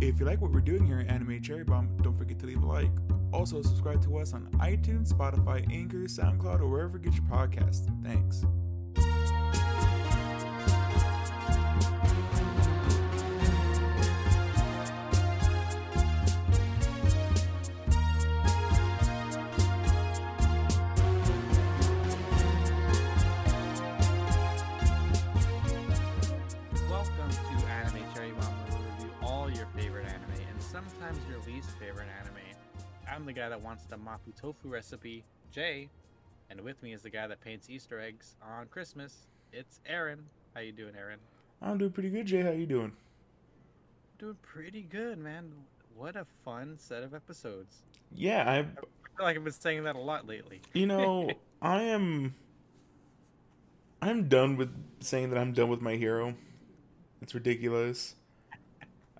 If you like what we're doing here at Anime Cherry Bomb, don't forget to leave a like. Also, subscribe to us on iTunes, Spotify, Anchor, SoundCloud, or wherever you get your podcasts. Thanks. I'm the guy that wants the mapo tofu recipe, Jay, and with me is the guy that paints Easter eggs on Christmas. It's Aaron. How you doing, Aaron? I'm doing pretty good, Jay. How you doing? Doing pretty good, man. What a fun set of episodes. Yeah, I I feel like I've been saying that a lot lately. You know, I am. I'm done with saying that I'm done with my hero. It's ridiculous.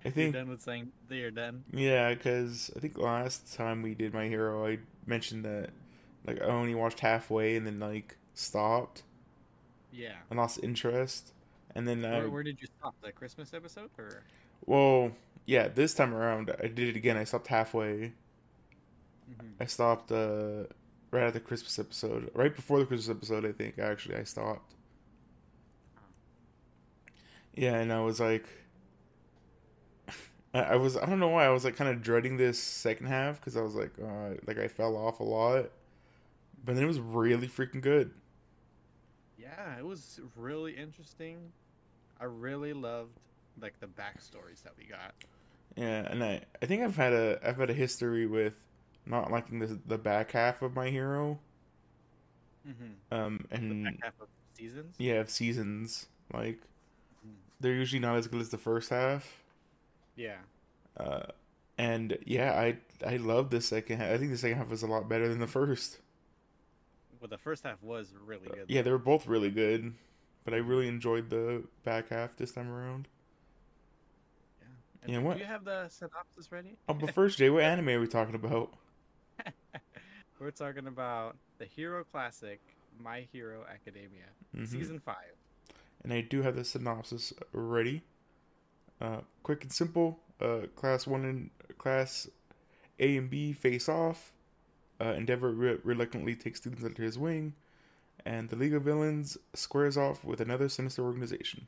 I You're think, done with saying that you're done. yeah, because I think last time we did my hero, I mentioned that like I only watched halfway and then like stopped Yeah. and lost interest, and then I Where, where did you stop? The Christmas episode, or well, yeah, this time around I did it again. I stopped halfway. Mhm. I stopped uh right at the Christmas episode, right before the Christmas episode. I think actually I stopped. Yeah, and I was like, I, I was I don't know why I was like kind of dreading this second half because I was like, uh, like I fell off a lot, but then it was really freaking good. Yeah, it was really interesting. I really loved like the backstories that we got. Yeah, and I I think I've had a I've had a history with not liking the the back half of my hero, Mm-hmm. um, The and back half of seasons. yeah, of seasons like Mhm. they're usually not as good as the first half. Yeah. Uh, and yeah, I I love the second half. I think the second half was a lot better than the first. Well, the first half was really good. Yeah, they were both really good, but I really enjoyed the back half this time around. And Yeah, do what- you have the synopsis ready? Oh, but first, Jay, what anime are we talking about? We're talking about the hero classic, My Hero Academia, Mhm. season five. And I do have the synopsis ready. Uh, quick and simple. Uh, class one and class A and B face off. Uh, Endeavor re- reluctantly takes students under his wing, and the League of Villains squares off with another sinister organization.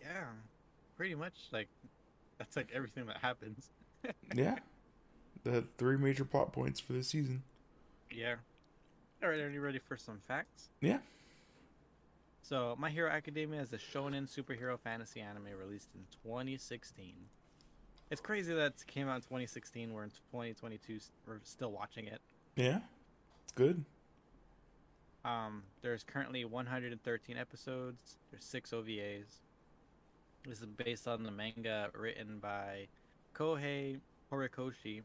Yeah, pretty much like that's like everything that happens. yeah, the three major plot points for this season. Yeah. All right, are you ready for some facts? Yeah. So, My Hero Academia is a shonen superhero fantasy anime released in 2016. It's crazy that it came out in 2016. We're in 2022. We're still watching it. Yeah, it's good. Um, there's currently 113 episodes. There's six OVAs. This is based on the manga written by Kohei Horikoshi,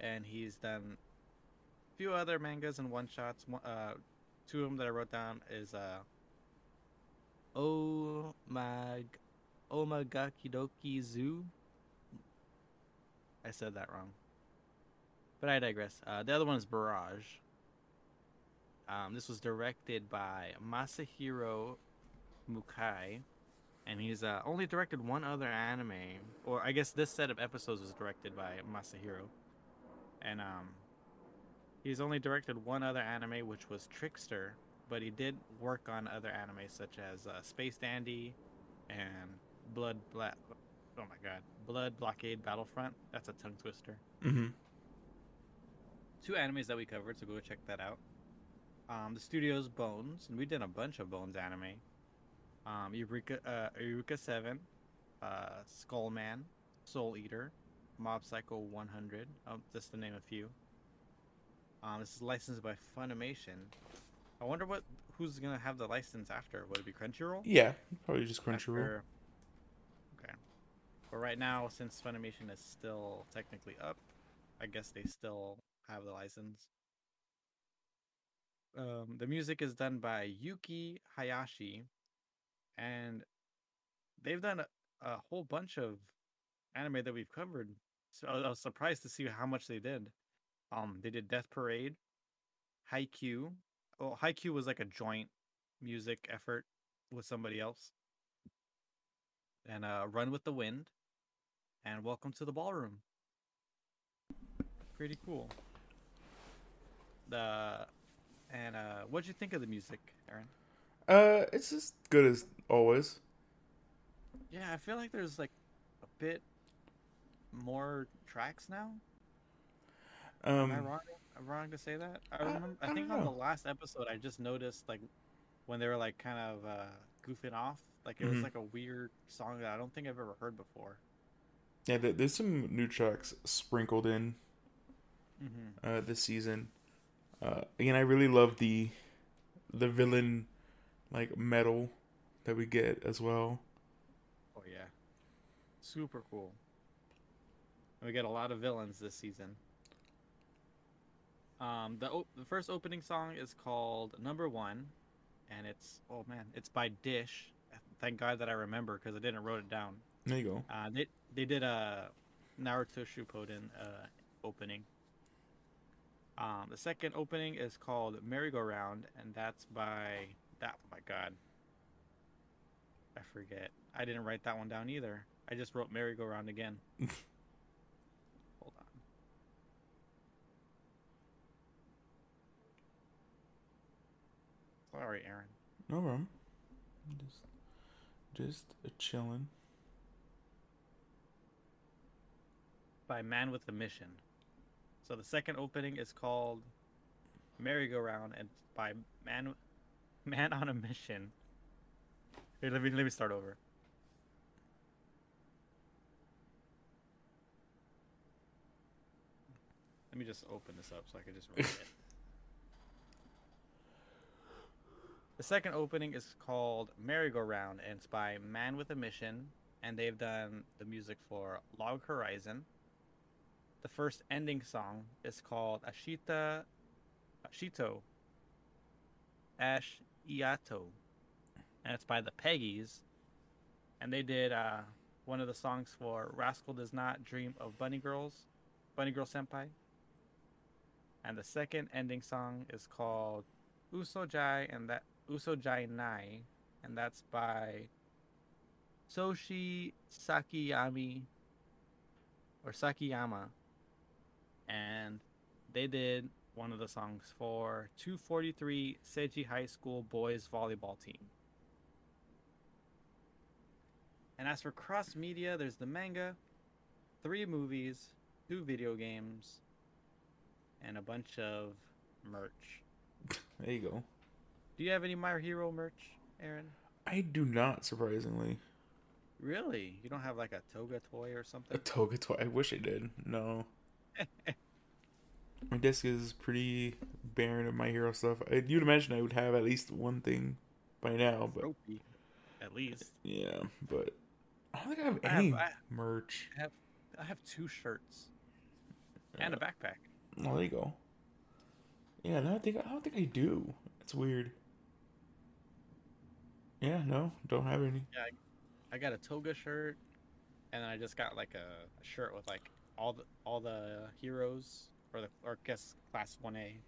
and he's done a few other mangas and one shots. Uh, two of them that I wrote down is uh, Omag Omagakidoki Zoo. I said that wrong, but I digress. Uh, the other one is Barrage. Um, this was directed by Masahiro Mukai, and he's uh, only directed one other anime, or I guess this set of episodes was directed by Masahiro, and um, he's only directed one other anime, which was Trickster, but he did work on other anime such as uh, Space Dandy and Blood Bla- Oh my God, Blood Blockade Battlefront. That's a tongue twister Mm-hmm. two animes that we covered, so go check that out. Um, the studio's Bones, and we did a bunch of Bones anime. Um, Eureka, uh, Eureka Seven, uh, Skullman, Soul Eater, Mob Psycho 100. Oh, just to name a few. Um, this is licensed by Funimation. I wonder what who's gonna have the license after. Would it be Crunchyroll? Yeah, probably just Crunchyroll. After- Okay. But right now, since Funimation is still technically up, I guess they still have the license. Um, the music is done by Yuki Hayashi, and they've done a, a whole bunch of anime that we've covered. So I was surprised to see how much they did. Um, they did Death Parade, Haikyuu. Well, Haikyuu was like a joint music effort with somebody else. And uh, Run with the Wind, and welcome to the ballroom. Pretty cool. The and uh, what'd you think of the music, Aaron? Uh, it's as good as always. Yeah, I feel like there's like a bit more tracks now. Um, Am I wrong? I'm wrong to say that. I I- remember. I, I think on the last episode, I just noticed like when they were like kind of uh, goofing off, like it was Mhm. like a weird song that I don't think I've ever heard before. yeah, there's some new tracks sprinkled in Mm-hmm. uh, this season. Uh, again, I really love the the villain like metal that we get as well. Oh yeah, super cool. And we get a lot of villains this season. Um, the op- the first opening song is called Number One, and it's oh man, it's by Dish. Thank God that I remember because I didn't wrote it down. There you go. Uh, they they did a Naruto Shippuden uh, opening. Um, the second opening is called Merry Go Round, and that's by that. Oh my God, I forget. I didn't write that one down either. I just wrote Merry Go Round again. Hold on. Sorry, Aaron. No problem. Just, just a chilling. by Man with a Mission. So the second opening is called Merry Go Round and by Man Man on a Mission. Here, let me let me start over. Let me just open this up so I can just read it. The second opening is called Merry Go Round and it's by Man with a Mission and they've done the music for Log Horizon. The first ending song is called Ashita Ashito Ash Iato. And it's by the Peggies. And they did uh, one of the songs for Rascal Does Not Dream of Bunny Girls, Bunny Girl Senpai. And the second ending song is called Usojai and that Usojai Nai, and that's by Soshi Sakiyami or Sakiyama. And they did one of the songs for 243 Seiin High School boys volleyball team. And as for cross media, there's the manga, three movies, two video games, and a bunch of merch. There you go. Do you have any My Hero merch, Aaron? I do not, surprisingly. Really? You don't have like a toga toy or something? A toga toy. I wish I did. No. My desk is pretty barren of my hero stuff. I, you'd imagine I would have at least one thing by now, but Ropey, at least. yeah, but I don't think I have I have- any I- merch. I have two shirts and a backpack. Oh, there you go. Yeah, no, I think I don't think I do. It's weird. Yeah, no, don't have any. Yeah, I got a toga shirt, and I just got like a shirt with like all the all the heroes or the or I guess class one A.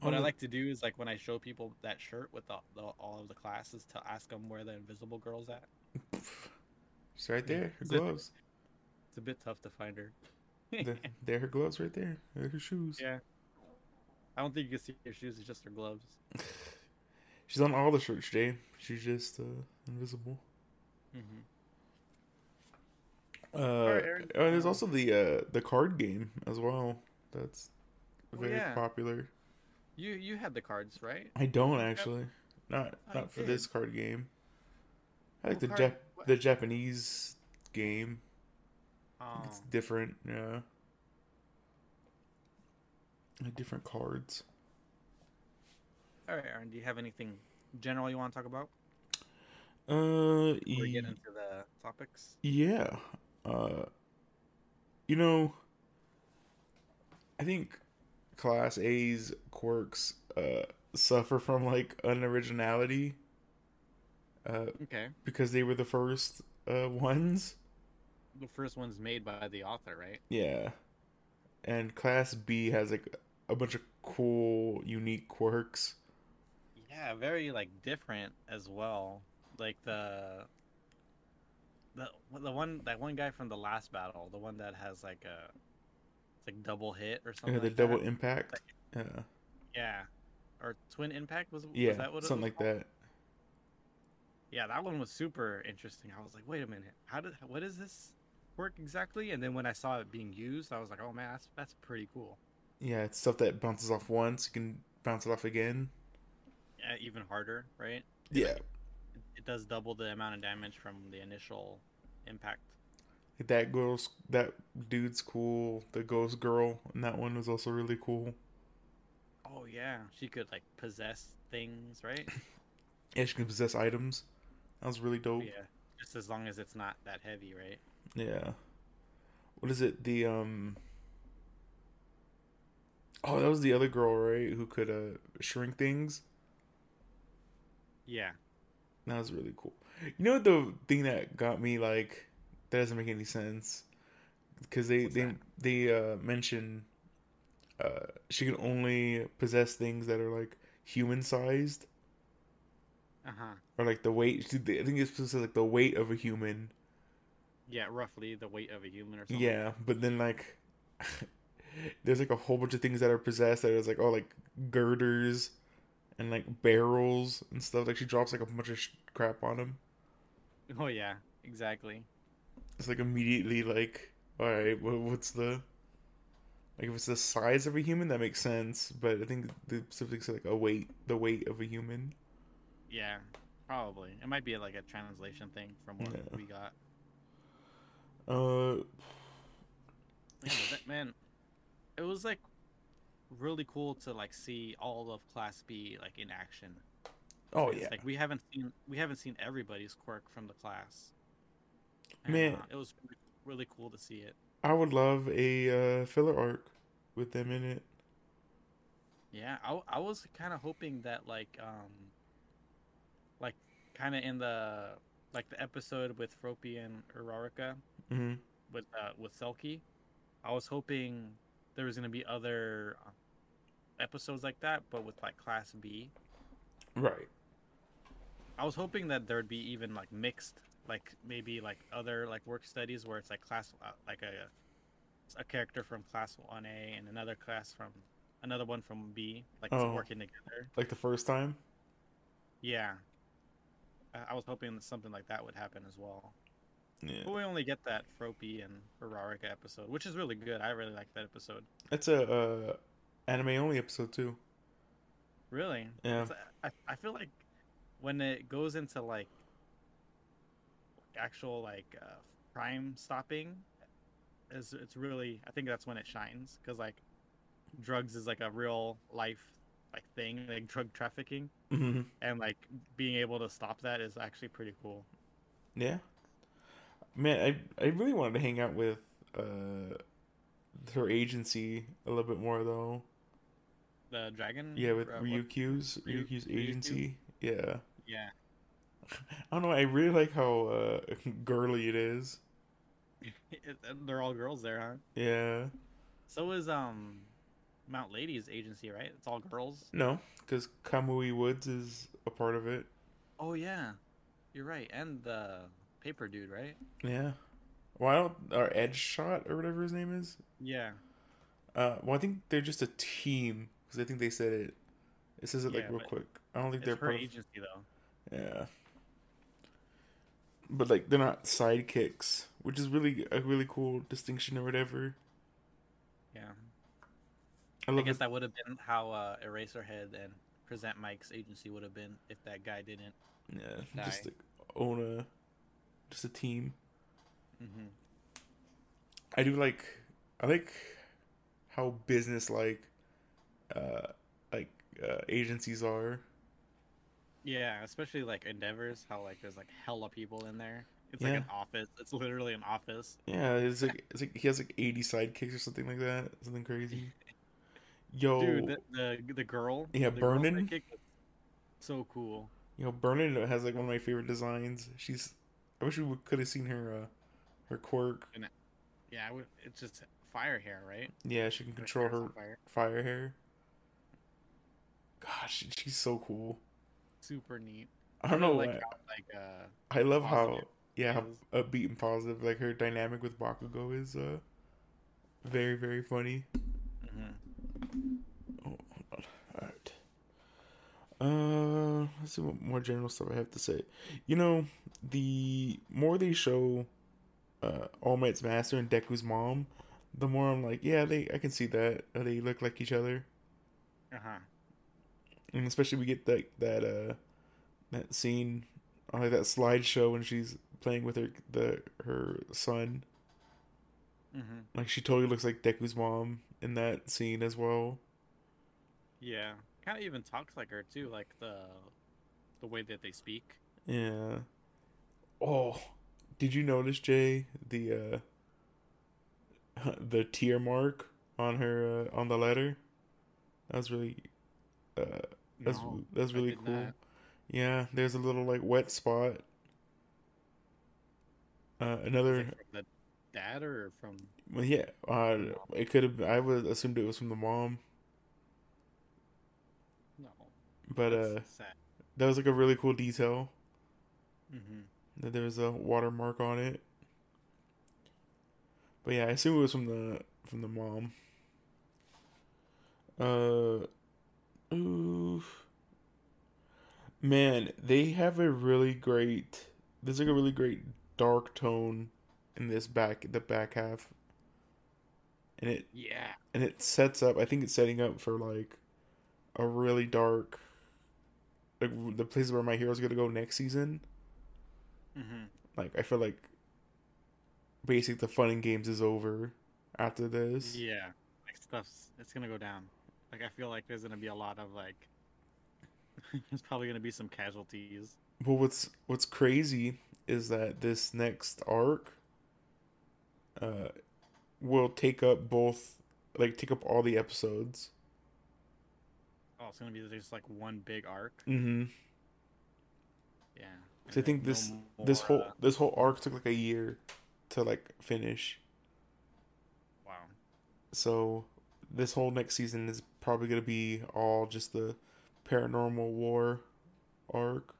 What I like to do is like when I show people that shirt with the, the all of the classes to ask them where the invisible girl's at. It's right there. Her gloves. It's a bit tough to find her. The- there, her gloves right there. There her shoes. yeah. I don't think you can see her shoes. It's just her gloves. She's on all the shirts, Jay. She's just uh, invisible. Mm-hmm. Uh, Alright, Aaron. oh, there's also the uh, the card game as well. That's Oh, very yeah. popular. You you had the cards, right? I don't actually. Not I not for this card game. I like What the card- Jap- the Japanese game. Um, It's different, yeah. Different cards. All right, Aaron. Do you have anything general you want to talk about? Uh, Before we get into the topics. yeah. Uh, you know, I think Class A's quirks uh suffer from like unoriginality. Uh, Okay. because they were the first uh ones. The first one's made by the author, right? Yeah. And Class B has like a bunch of cool, unique quirks. Yeah, very like different as well. Like the the the one that one guy from the last battle, the one that has like a it's like double hit or something. Yeah, the like double that. impact. Yeah, Yeah, or twin impact was yeah, was that what it something like called? that. Yeah, that one was super interesting. I was like, wait a minute, how did what does this work exactly? And then when I saw it being used, I was like, oh man, that's that's pretty cool. Yeah, it's stuff that bounces off once. You can bounce it off again. Even harder, right? Yeah, It, it does double the amount of damage from the initial impact. that girl's that dude's cool. The ghost girl and that one was also really cool. Oh yeah, she could like possess things, right? Yeah, she can possess items. That was really dope. yeah, just as long as it's not that heavy, right? Yeah. What is it? The um. Oh, that was the other girl, right? Who could uh shrink things. Yeah. That was really cool. You know the thing that got me like that doesn't make any sense because they What's they that? they uh mention uh she can only possess things that are like human sized Uh huh. or like the weight. I think it's supposed to say, like the weight of a human. Yeah, roughly the weight of a human or something. Yeah, but then like there's like a whole bunch of things that are possessed that is like oh like girders and like barrels and stuff. Like she drops like a bunch of sh- crap on him. Oh yeah, exactly. It's like immediately like all right, what's the like if it's the size of a human that makes sense, but I think the specifics like a weight, the weight of a human. Yeah, probably. It might be like a translation thing from what Yeah. we got. Uh, man, it was like really cool to like see all of Class B like in action. oh It's yeah, like we haven't seen we haven't seen everybody's quirk from the class. And, Man. uh, it was really, cool to see it. I would love a uh, filler arc with them in it. Yeah, I, I was kind of hoping that like um like kind of in the like the episode with Froppy and Uraraka hmm with uh with Selkie, I was hoping there was gonna be other episodes like that, but with like Class B. Right. I was hoping that there'd be even like mixed, like maybe like other like work studies where it's like class uh, like a a character from Class One A and another class from another one from B, like Oh. working together. Like the first time. Yeah. I- was hoping that something like that would happen as well. Yeah. But we only get that Froppy and Uraraka episode, which is really good. I really like that episode. It's a uh, anime only episode too. Really? Yeah. It's- I, I feel like when it goes into like actual like uh, crime stopping, is it's really I think that's when it shines because like drugs is like a real life like thing like drug trafficking hmm and like being able to stop that is actually pretty cool. Yeah. Man, I I really wanted to hang out with uh her agency a little bit more though. The dragon. Yeah, with uh, Ryukyu's Ryu- Ryukyu's Ryukyu? agency. Yeah. Yeah. I don't know. I really like how uh girly it is. They're all girls there, huh? Yeah. So is um Mount Lady's agency, right? It's all girls. No, because Kamui Woods is a part of it. Oh yeah, you're right. And the paper dude, right? Yeah. Why don't or Edge Shot or whatever his name is? Yeah. Uh, well, I think they're just a team because I think they said it. It says it like Yeah, real quick. I don't think they're her part of. agency though. Yeah. But like they're not sidekicks, which is really a really cool distinction or whatever. Yeah. I I guess it. that would have been how uh, Eraserhead and Present Mike's agency would have been if that guy didn't. Yeah, just die. to own a, just a team. hmm I do like, I like how business like, uh, like uh, agencies are. Yeah, especially like Endeavors, how like there's like hella people in there. It's like an office. It's literally an office. Yeah, it's like it's like he has like eighty sidekicks or something like that. Something crazy. Yo, Dude, the, the the girl. Yeah, the girl Burnin'? sidekick So cool. you know, Burnin has like one of my favorite designs. She's. I wish we could have seen her, uh, her quirk. Yeah, it's just fire hair, right? Yeah, she can control her fire. fire hair. Gosh, she's so cool. Super neat. I don't know. like how, like uh I love how yeah, how Yes. upbeat and positive. Like her dynamic with Bakugo is uh very very funny. Mhm. Oh, hold on. All right. Uh, let's see what more general stuff I have to say. You know, the more they show uh All Might's master and Deku's mom, the more I'm like, yeah, they I can see that uh, they look like each other, Uh-huh. And especially we get that that uh that scene, uh, like that slideshow when she's playing with her the her son. Mhm. Like she totally looks like Deku's mom in that scene as well. Yeah. Kind of even talks like her too, like the the way that they speak. Yeah. Oh, did you notice Jay the uh the tear mark on her uh, on the letter? That was really uh that's No, that's really cool. not. Yeah, there's a little like wet spot. Uh another the dad or from well, yeah, uh it could have I would assumed it was from the mom, no? but uh sad. that was like a really cool detail. Mhm. that there was a watermark on it. But yeah, I assume it was from the from the mom. Uh, oof. Man, they have a really great. There's like a really great dark tone in this back the back half, and it Yeah. and it sets up. I think it's setting up for like a really dark, like the places where my hero's gonna go next season Mhm. like I feel like basically the fun and games is over after this. Yeah. Like stuff's it's gonna go down. Like I feel like there's gonna be a lot of like. there's probably gonna be some casualties. Well, what's what's crazy is that this next arc uh will take up both like take up all the episodes. Oh, it's gonna be just like one big arc. Mm-hmm. Yeah. So I think No this more, this whole uh, this whole arc took like a year to like finish. wow. So this whole next season is probably gonna be all just the paranormal war arc.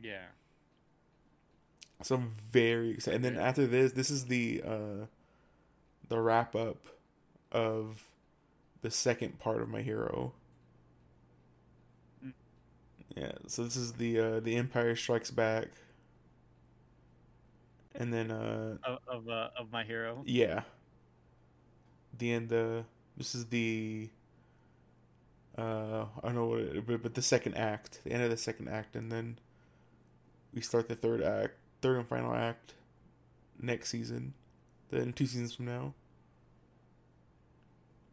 Yeah. So I'm very excited. And then after this, this is the uh the wrap up of the second part of my hero. Mm. Yeah, so this is the uh the Empire Strikes Back. And then uh Of of, uh, of my hero. yeah. The end uh this is the uh I don't know what it, but, but the second act, the end of the second act and then we start the third act, third and final act next season. Then two seasons from now.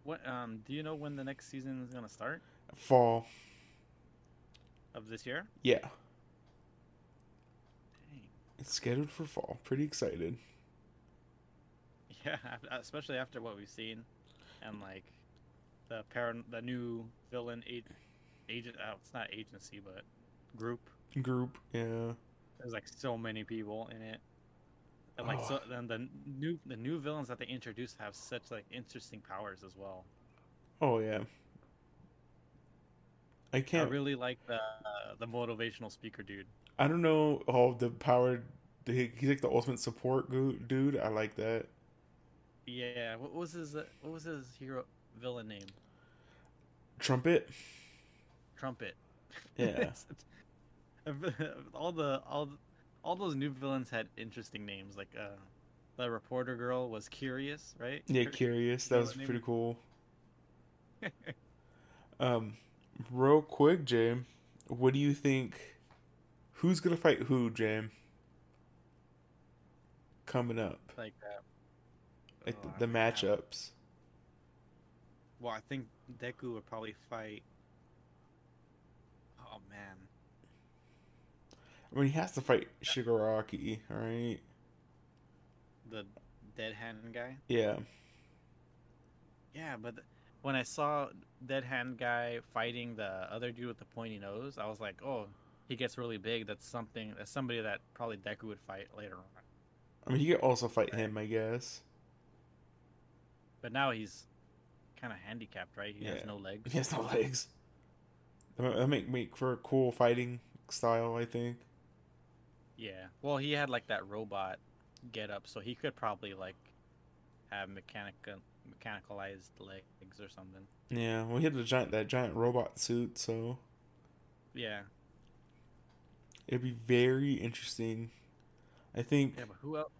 What um do you know when the next season is gonna start Fall. of this year? Yeah. Dang. It's scheduled for fall. Pretty excited. Yeah, especially after what we've seen, and like the parent, the new villain a- agent. Oh, it's not agency, but group. Group, yeah. There's like so many people in it, and like so. Oh. Then the new the new villains that they introduced have such like interesting powers as well. Oh yeah. I can't I really like the uh, the motivational speaker dude. I don't know all the power he's like the ultimate support dude. I like that. Yeah, what was his uh, what was his hero villain name? Trumpet. Trumpet. Yeah. all the all all those new villains had interesting names. Like uh, the reporter girl was curious, right? Yeah, curious. That was pretty cool. Um, real quick, Jam, what do you think? Who's gonna fight who, Jam? Coming up, like that. Like Oh, the, matchups. Well, I think Deku would probably fight. Oh man, I mean, he has to fight Shigaraki, right? the dead hand guy. Yeah, Yeah, but when I saw dead hand guy fighting the other dude with the pointy nose, I was like, oh, he gets really big. That's something. That's somebody that probably Deku would fight later on. I mean, he could also fight him, I guess. But now he's kind of handicapped, right? He Yeah. has no legs. He has no legs. That make make for a cool fighting style, I think. Yeah. Well, he had like that robot get up, so he could probably like have mechanical mechanicalized legs or something. Yeah, well, he had the giant that giant robot suit, so Yeah. it'd be very interesting. I think. Yeah, but who else?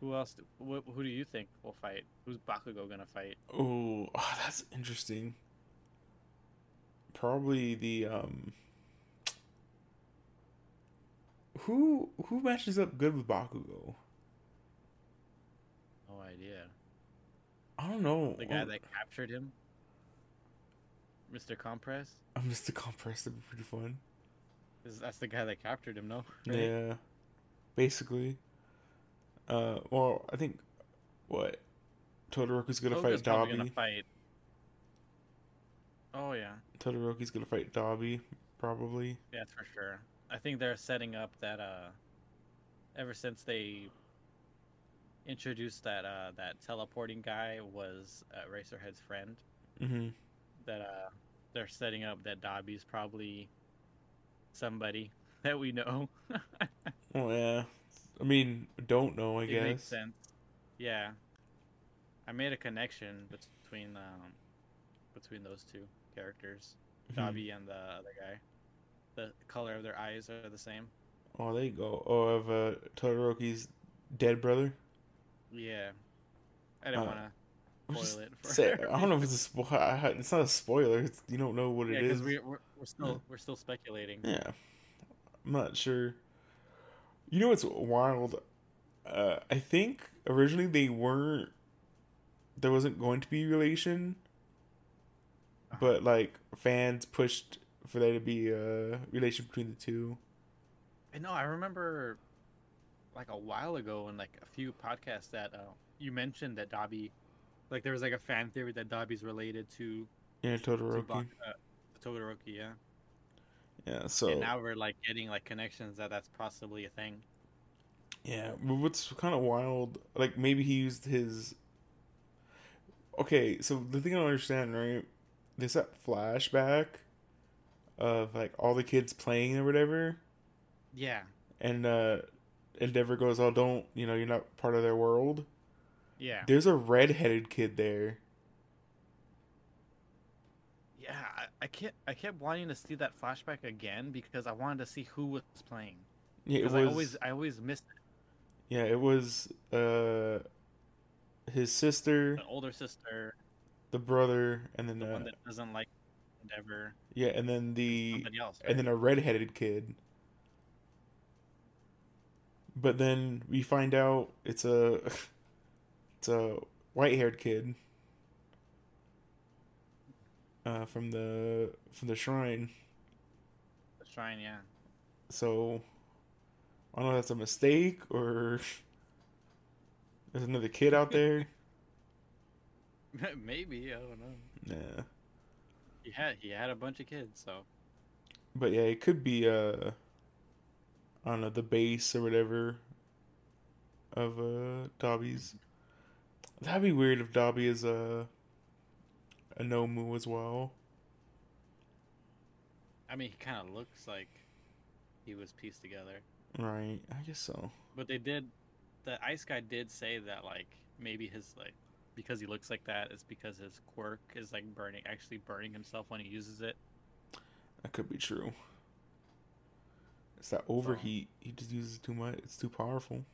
Who else? Wh- who do you think will fight? Who's Bakugo gonna fight? Oh, oh, that's interesting. Probably the um. Who who matches up good with Bakugo? No idea. I don't know. The guy that captured him, Mr. Compress. I Mr. compress. That'd be pretty fun. Is that's the guy that captured him? No. Right? Yeah, basically. Uh, well, I think what Todoroki's gonna Toga's fight Dabi. Gonna fight. Oh yeah, Todoroki's gonna fight Dabi, probably. yeah, that's for sure. I think they're setting up that uh, ever since they introduced that uh that teleporting guy was uh, Eraserhead's friend. Mm-hmm. That uh, they're setting up that Dabi's probably somebody that we know. Oh yeah. I mean, don't know. I guess. it makes sense. Yeah, I made a connection between um between those two characters, Mhm. Dabi and the other guy. The color of their eyes are the same. Oh, there you go. Oh, of uh, Todoroki's dead brother. Yeah, I didn't Uh, want to spoil it for. say- I don't know if it's a spoil. It's not a spoiler. It's, you don't know what yeah, it because we we're, we're still Yeah. we're still speculating. Yeah, I'm not sure. You know what's wild? Uh, I think originally they weren't. There wasn't going to be a relation, but like fans pushed for there to be a relation between the two. I know. I remember, like a while ago, in like a few podcasts that uh, you mentioned that Dabi, like there was like a fan theory that Dabi's related to, Yeah, to Todoroki. Bak- uh, Todoroki. Yeah. Yeah, so and now we're like getting like connections that that's possibly a thing. Yeah, but what's kind of wild, like maybe he used his. Okay, so the thing I don't understand, right? There's that flashback of like all the kids playing or whatever, Yeah. and uh Endeavor goes, "Oh, don't you know you're not part of their world." Yeah. There's a red-headed kid there. Yeah. I, kept I kept wanting to see that flashback again because I wanted to see who was playing. Yeah, it was. I always I always missed it. Yeah, it was. Uh, his sister, the older sister, the brother, and then the uh, one that doesn't like Endeavor, yeah, and then the else. and then a red-headed kid. But then we find out it's a it's a white-haired kid uh, from the from the shrine. the shrine, yeah. So I don't know if that's a mistake or there's another kid out there. Maybe I don't know. Yeah, He had he had a bunch of kids, so but yeah, it could be uh I don't know the base or whatever of uh Dabi's. That'd be weird if Dabi is a a Nomu as well. I mean he kind of looks like he was pieced together. Right, I guess so. But they did, the ice guy did say that like maybe his like because he looks like that is because his quirk is like burning actually burning himself when he uses it. That could be true. It's that overheat. He just uses too much. It's too powerful.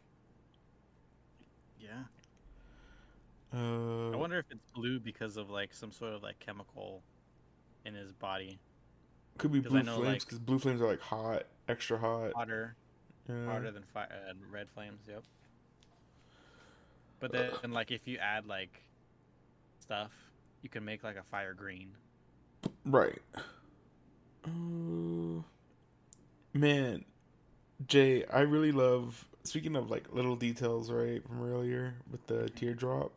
Yeah. Uh, I wonder if it's blue because of like some sort of like chemical in his body, could be blue know, flames like- because blue flames are like hot, extra hot. hotter, Yeah. hotter than fire, uh, red flames. Yep. But then, and, like, if you add like stuff, you can make like a fire green. Right. Uh, man, Jay, I really love. Speaking of like little details, right from earlier with the teardrop.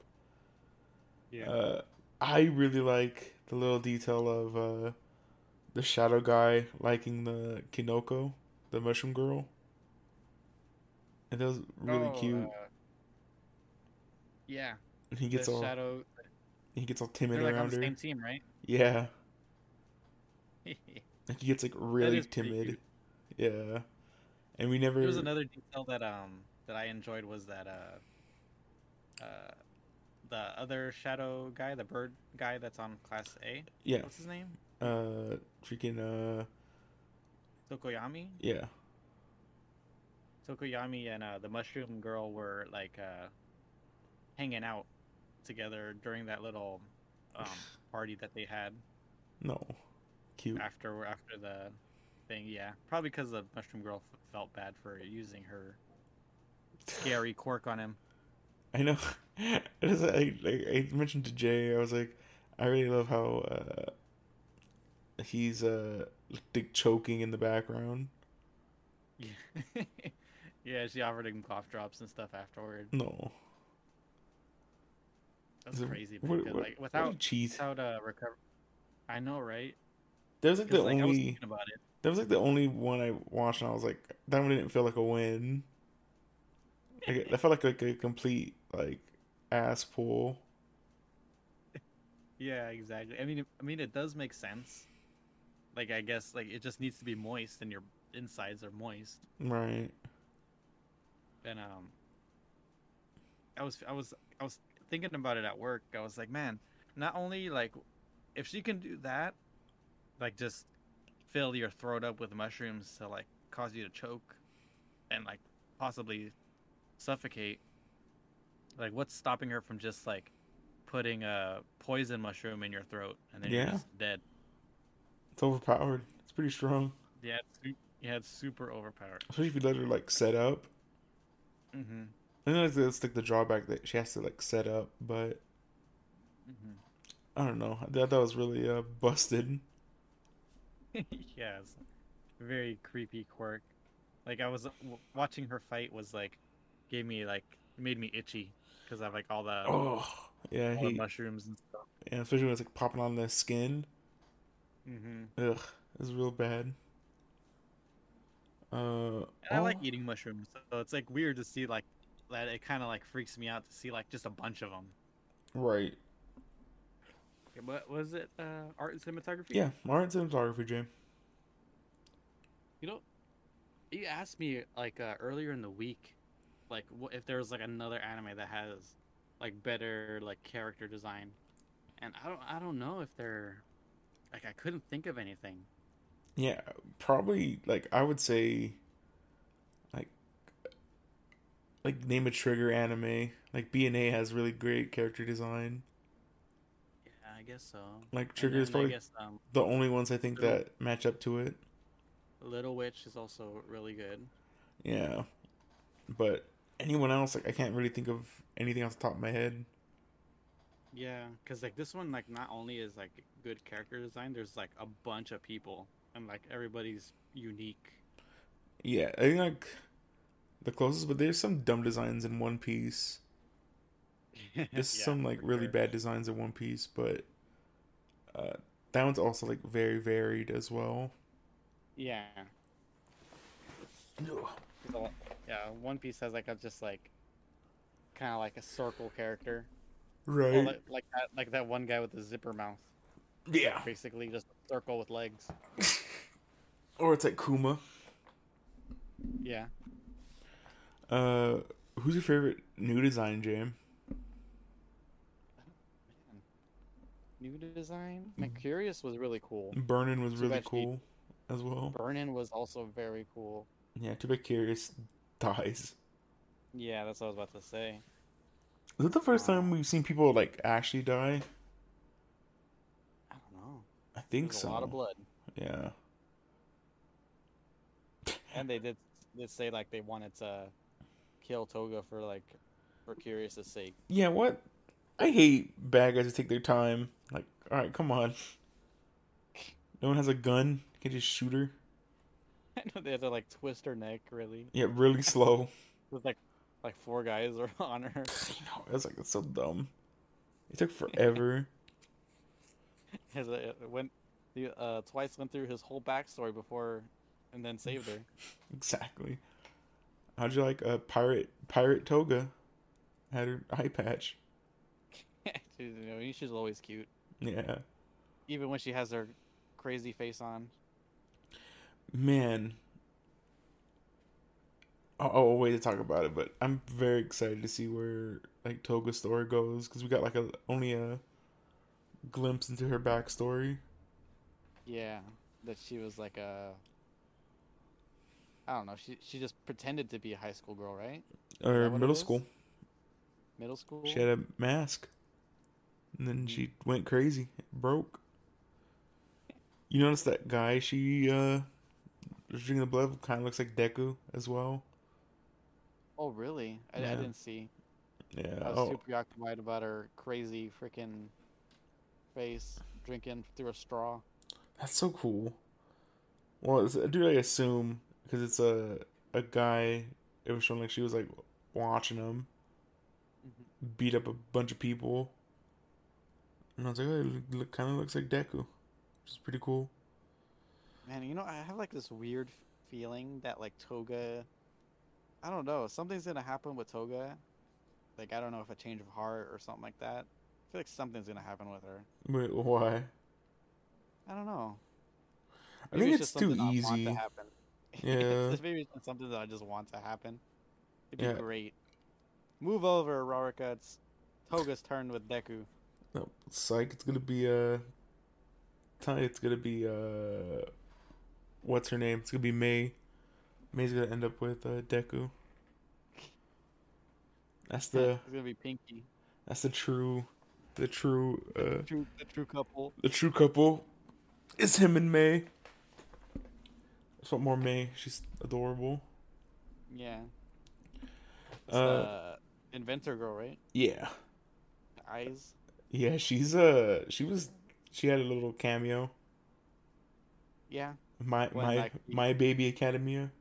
Uh, I really like the little detail of uh, the shadow guy liking the Kinoko, the mushroom girl. And that was really Oh, cute. uh, yeah. And he gets the all shadow. he gets all timid They're like on around the her. same team, right? Yeah, like he gets like really timid. Yeah, and we never. There was another detail that um that I enjoyed was that uh uh the other shadow guy, the bird guy that's on class A. Yeah. What's his name? Uh, freaking uh, Tokoyami. yeah, Tokoyami and uh, the mushroom girl were like uh hanging out together during that little um party that they had no, cute. after after the thing. Yeah, probably because the mushroom girl f- felt bad for using her scary quirk on him. I know. It is, I, like, I mentioned to Jay, I was like, I really love how uh, he's uh, like choking in the background. Yeah. yeah, she offered him cough drops and stuff afterward. No, That's it- crazy what- what- like without cheese, without uh recover. I know, right? That was like the like, I was only. about it. That was like the only one I watched, and I was like, that one didn't feel like a win. Like, that felt like like a complete like ass pool. Yeah, exactly. I mean, it- I mean, it does make sense. Like, I guess like it just needs to be moist, and your insides are moist. Right. And um, I was I was I was thinking about it at work. I was like, man, not only like if she can do that, like just fill your throat up with mushrooms to like cause you to choke, and like possibly suffocate. Like, what's stopping her from just like putting a poison mushroom in your throat and then Yeah. you're just dead? It's overpowered. It's pretty strong, Yeah, it's, yeah, it's super overpowered. especially if you let her like set up. Mm-hmm. I know that's, that's like the drawback that she has to like set up, but Mm-hmm. I don't know. I thought that was really uh busted. yeah, it's very creepy quirk. Like I was w- watching her fight was like gave me like made me itchy because of like all the Oh, yeah, all the he, mushrooms and stuff. and especially when it's like popping on the skin. Mm-hmm. Ugh, it's real bad. Uh, And I like oh, eating mushrooms, so it's like weird to see like that. It kind of like freaks me out to see like just a bunch of them. right. What was it? Uh, art and cinematography. Yeah, art and cinematography, Jim. You know, you asked me like uh, earlier in the week, like if there was like another anime that has like better like character design, and I don't I don't know if they're like I couldn't think of anything. Yeah, probably like I would say, like, like name a trigger anime. Like BNA has really great character design. Yeah, I guess so. Like Trigger is probably guess um, the only ones I think Little- that match up to it. Little Witch is also really good. Yeah, but anyone else, like I can't really think of anything off the top of my head. Yeah, because like this one, like not only is like good character design, there's like a bunch of people, and like everybody's unique. Yeah, I think like the closest, but there's some dumb designs in One Piece. There's Yeah, some like really sure. bad designs in One Piece, but uh, that one's also like very varied as well. Yeah. Yeah, One Piece has like a just like kind of like a circle character, Right. Well, like, like that like that one guy with the zipper mouth, yeah. basically just a circle with legs. Or it's like Kuma. Yeah. Uh, who's your favorite new design, Jam? New design. Mercurius was really cool. Burnin was Too really she- cool as well. Burnin was also very cool. Yeah, too bad Curious dies. Yeah, that's what I was about to say. Is it the first um, time we've seen people like actually die? I don't know. I think There's so. a lot of blood, Yeah. and they did did say like they wanted to kill Toga for like for Curious' sake. Yeah, what? I hate bad guys who take their time. Like, all right, come on. No one has a gun. You can just shoot her. I know they had to like twist her neck really. Yeah, really slow. With like like four guys are on her. Know. It's like it's so dumb. It took forever. Uh, went he uh twice went through his whole backstory before and then saved her. exactly. How'd you like a pirate pirate toga? Had her eye patch. She's, you know, she's always cute, Yeah. even when she has her crazy face on. Man. I'll, I'll wait to talk about it, but I'm very excited to see where like Toga's story goes because we got like a only a glimpse into her backstory. Yeah, that she was like a. I don't know. She she just pretended to be a high school girl, right? Or that what it middle school. Middle school. She had a mask. And then she went crazy. It broke. You notice that guy she uh drinking the blood kind of looks like Deku as well. Oh really? I, I didn't see. Yeah. I was Oh, too preoccupied about her crazy freaking face drinking through a straw. that's so cool. Well, it's, dude, I assume because it's a a guy. It was showing like she was like watching him Mm-hmm. beat up a bunch of people, and I was like, oh, it look, kind of looks like Deku, which is pretty cool. Man, you know, I have like this weird feeling that like Toga, I don't know, something's gonna happen with Toga. Like I don't know if a change of heart or something like that. I feel like something's gonna happen with her. Wait, why? I don't know. I think it's just too something I want easy. to happen. Yeah. It's- maybe it's something that I just want to happen. It'd be Yeah. great. Move over, Uraraka. It's Toga's turn with Deku. No, psych. It's gonna be uh, it's gonna be uh, what's her name? It's gonna be Mei. Mei's gonna end up with uh, Deku. That's the It's gonna be Pinky. that's the true, the true uh, True, the true couple. the true couple. Is him and Mei. That's what more Mei. She's adorable. Yeah. It's Uh, the inventor girl, right? yeah, The eyes. yeah. She's uh, she was, she had a little cameo. Yeah. My When, my like, my baby academia.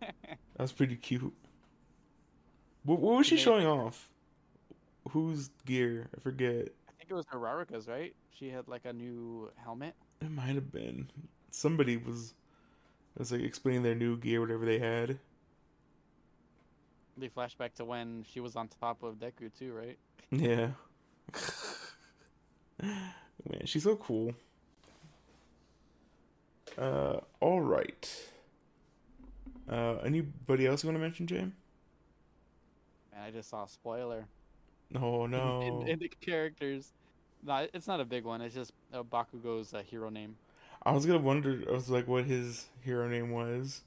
That was pretty cute. What, what was she showing off? Whose gear? I forget. I think it was her Uraraka's, right? She had like a new helmet. It might have been somebody was was like explaining their new gear, whatever they had. They flash back to when she was on top of Deku too, right? Yeah. Man, she's so cool. Uh, all right. Uh, anybody else you want to mention, Jam? Man, I just saw a spoiler. Oh no. in, in the characters. No, it's not a big one. It's just uh, Bakugo's uh, hero name. I was gonna wonder. I was like, what his hero name was.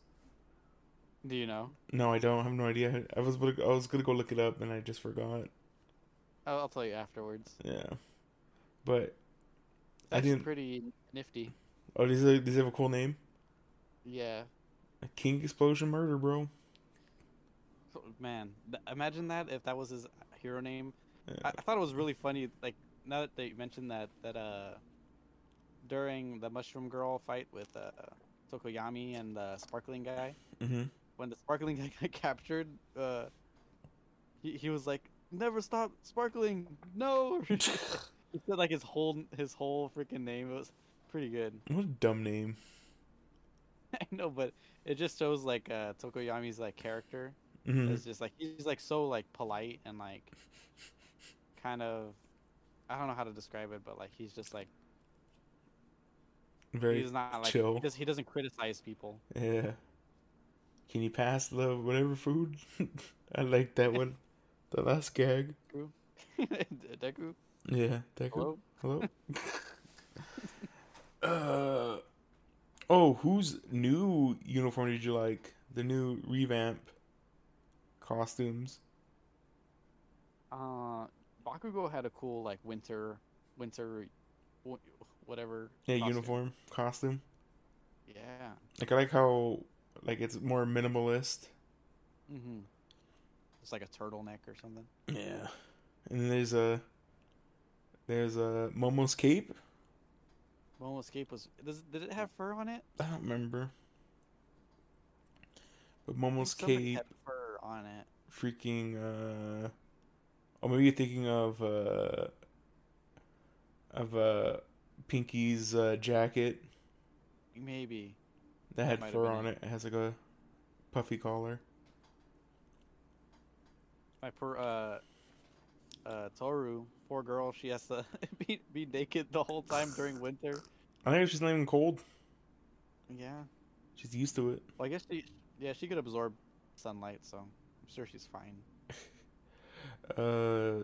Do you know? No, I don't. I have no idea. I was I was gonna go look it up and I just forgot. I'll, I'll tell you afterwards. Yeah, but I That's didn't- pretty nifty. Oh, does he, does he have a cool name? Yeah. A King Explosion Murder, bro. Man, imagine that if that was his hero name. Yeah. I, I thought it was really funny. Like now that they mentioned that that uh during the Mushroom Girl fight with uh Tokoyami and the Sparkling guy, hmm when the Sparkling guy got captured, uh, he he was like, "Never stop sparkling, no." he said like his whole his whole freaking name. It was pretty good. What a dumb name. I know, but it just shows like uh Tokoyami's like character. hmm It's just like he's like so like polite and like kind of I don't know how to describe it, but like he's just like Very he's not like chill. he, does, he doesn't criticize people. yeah. Can you pass the whatever food? I like that one. The last gag. Deku, Yeah, cool. hello. Hello. Uh oh, whose new uniform did you like? The new revamp costumes. Uh, Bakugo had a cool like winter, winter, whatever. Yeah, costume. uniform costume. Yeah. Like I like how like it's more minimalist. Mm-hmm. It's like a turtleneck or something. Yeah. And there's a there's a Momo's cape. Momo Escape was. Does did it have fur on it? I don't remember. But Momo's cape had fur on it. freaking uh or maybe you're thinking of uh of uh Pinky's uh jacket Maybe. that had fur on it. It has like a puffy collar. My poor uh uh Toru, poor girl, she has to be be naked the whole time during winter. I think she's not even cold. Yeah. She's used to it. Well I guess she yeah, she could absorb sunlight, so I'm sure she's fine. Uh,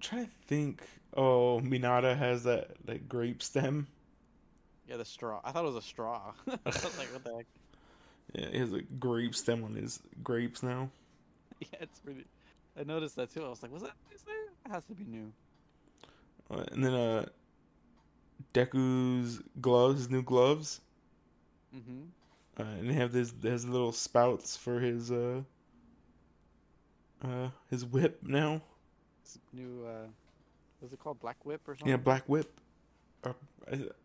trying to think. Oh, Mineta has that like grape stem. Yeah, the straw. I thought it was a straw. I was like, what the heck? Yeah, he has a grape stem on his grapes now. Yeah, it's pretty. I noticed that too. I was like, was that is there? It has to be new. Uh, and then uh, Deku's gloves, his new gloves, Mm-hmm. uh, and they have this has little spouts for his uh, uh, his whip now. New. uh What's it called? Black Whip or something? Yeah, black whip. Uh,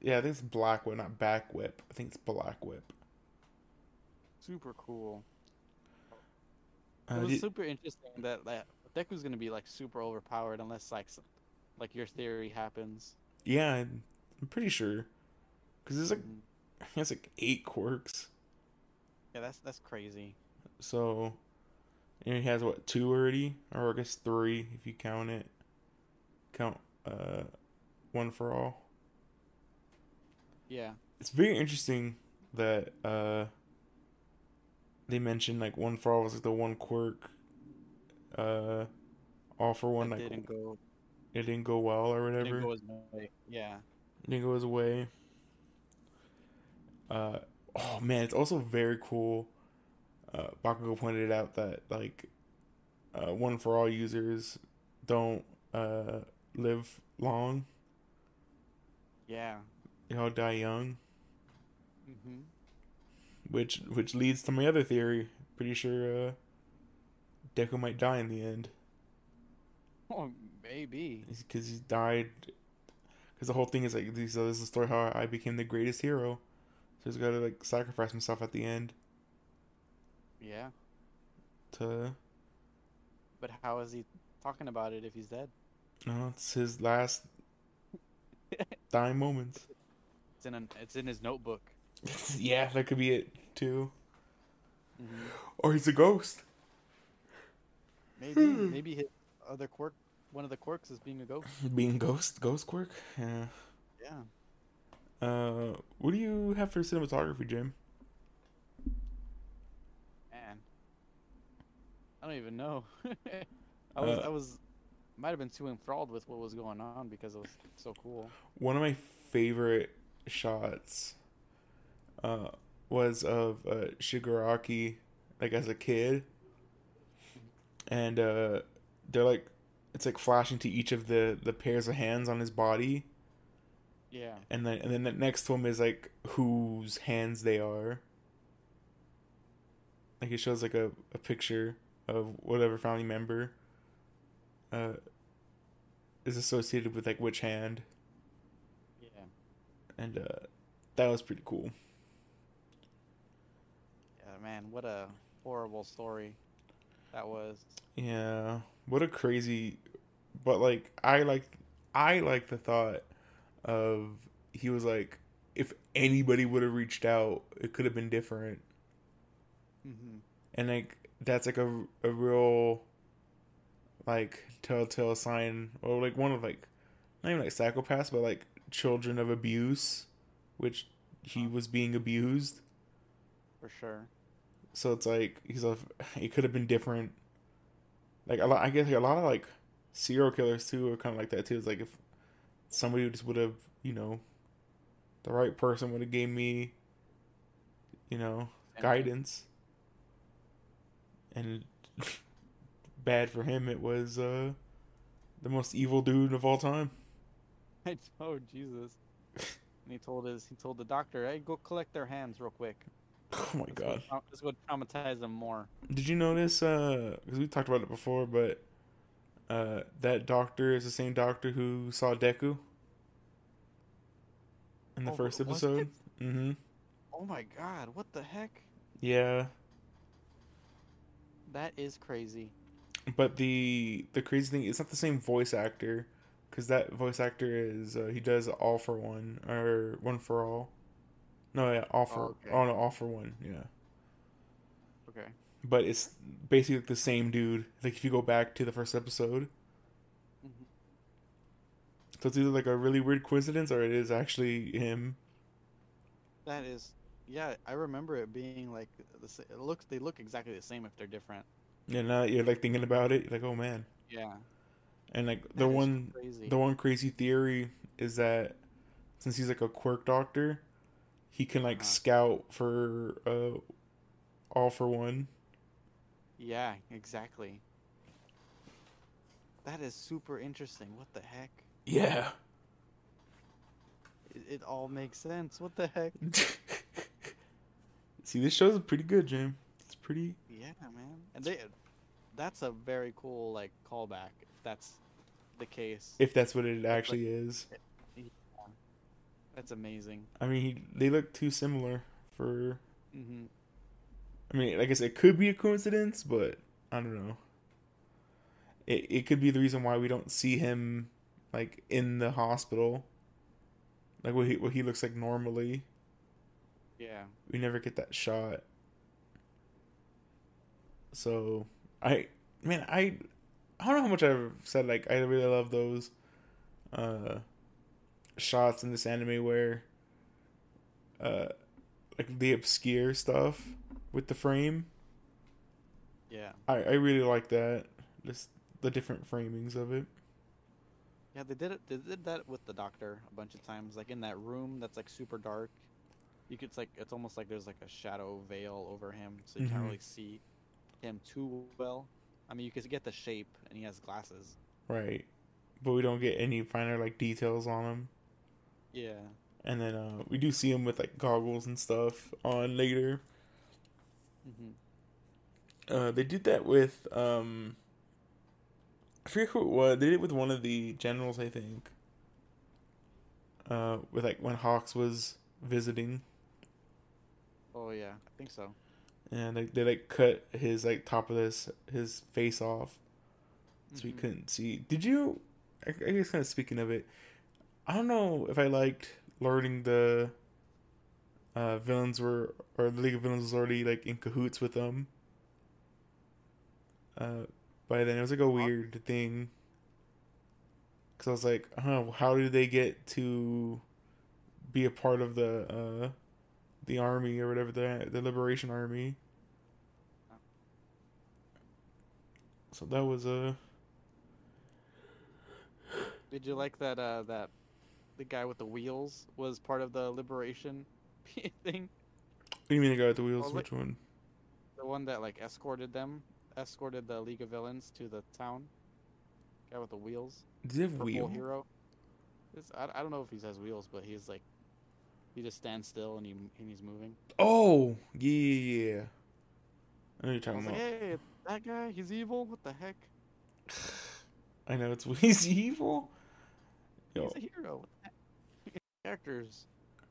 yeah, I think it's black whip, not back whip. I think it's black whip. Super cool. Uh, it was did- super interesting that that Deku's gonna be like super overpowered unless like like your theory happens. yeah, I'm pretty sure because there's like Mhm. he has like eight quirks. Yeah, that's that's crazy. So, and he has what two already, or I guess three if you count it. Count uh, one for all. Yeah. It's very interesting that uh, they mentioned like one for all was like the one quirk. Uh, all for one that like didn't go. it didn't go well or whatever. Didn't go his way. Yeah. didn't go his way. Uh, oh man, it's also very cool. Uh, Bakugo pointed out that like, uh, one for all users don't uh live long. Yeah. They all die young, Mm-hmm. Which which leads to my other theory. Pretty sure uh, Deku might die in the end Oh, maybe. because he died. Because the whole thing is like this. This is the story how I became the greatest hero. So he's got to like sacrifice himself at the end Yeah. to But how is he talking about it if he's dead? No, it's his last dying moments. It's in an, it's in his notebook. yeah, that could be it too. Mm-hmm. Or he's a ghost. Maybe maybe his other quirk, one of the quirks is being a ghost. Being ghost, ghost quirk. Yeah. Yeah. Uh, what do you have for cinematography, Jim? Man. I don't even know. I was Uh, I was might have been too enthralled with what was going on because it was so cool. One of my favorite shots, uh, was of uh, Shigaraki, like as a kid, and uh, they're like, it's like flashing to each of the the pairs of hands on his body. Yeah. and then and then the next to him is like whose hands they are. Like it shows like a, a picture of whatever family member uh is associated with like which hand Yeah. and uh that was pretty cool. Man, what a horrible story that was. Yeah. What a crazy but like I like I like the thought of he was like if anybody would have reached out it could have been different. Mm-hmm. and like that's like a, a real like telltale sign or like one of like not even like psychopaths but like children of abuse which he was being abused For sure. So it's like he's a it could have been different. Like a lot i guess like a lot of like serial killers too are kind of like that too. It's like if somebody just would have you know the right person would have gave me you know guidance. And bad for him it was uh the most evil dude of all time. I know, Jesus. And he told his he told the doctor, "Hey, go collect their hands real quick. oh my god trau- let's traumatize them more." did you notice uh because we talked about it before but uh that doctor is the same doctor who saw deku in the Oh, first episode mm-hmm Oh my God! What the heck? yeah That is crazy. but the the crazy thing it's not the same voice actor because that voice actor is uh, he does all for one or one for all no yeah for Oh, okay. oh no for one yeah Okay. but it's basically the same dude like if you go back to the first episode Mhm. so it's either like a really weird coincidence or it is actually him That is yeah, I remember it being like the it looks they look exactly the same if they're different. Yeah, now that you're like thinking about it, you're like, oh man. Yeah. And like that the one crazy. the one crazy theory is that since he's like a quirk doctor, he can like Uh-huh. scout for uh all for one. Yeah, exactly. That is super interesting. What the heck? Yeah. It, it all makes sense. What the heck? See, this show's pretty good, Jim. It's pretty. Yeah, man. And they that's a very cool like callback if that's the case. If that's what it actually is. That's amazing. I mean, he, they look too similar for. hmm I mean, like I said, it could be a coincidence, but I don't know. It it could be the reason why we don't see him like in the hospital. Like what he what he looks like normally. Yeah. We never get that shot. So I man, I I don't know how much I've said like I really love those uh shots in this anime where uh like the obscure stuff with the frame. Yeah. I, I really like that. Just the different framings of it. Yeah, they did it. They did that with the doctor a bunch of times. Like in that room that's like super dark. You could it's like it's almost like there's like a shadow veil over him, so you Mhm. can't really see him too well. I mean, you could get the shape, and he has glasses. Right. But we don't get any finer like details on him. Yeah. And then uh we do see him with like goggles and stuff on later. hmm Uh, they did that with um, I forget who it was. They did it with one of the generals, I think. Uh, with like when Hawks was visiting, Oh yeah, I think so. and like they like cut his like top of this his face off, so we Mhm. couldn't see. Did you? I, I guess kind of speaking of it, I don't know if I liked learning the uh, villains were or the League of Villains was already like in cahoots with them. Uh, by then it was like a weird thing. Cause I was like, huh, how did they get to be a part of the uh, the army or whatever the the Liberation Army? So that was a. Did you like that? Uh, that the guy with the wheels was part of the liberation thing. What do you mean the guy with the wheels? Oh, Which one? The one that like escorted them, escorted the League of Villains to the town. Guy with the wheels, Did he have purple wheel? hero. It's, I, I don't know if he has wheels, but he's like, he just stands still and he and he's moving. Oh, yeah. I know what you're talking about. like, hey, that guy, he's evil. What the heck? I know it's he's evil. Yo, He's a hero. Characters.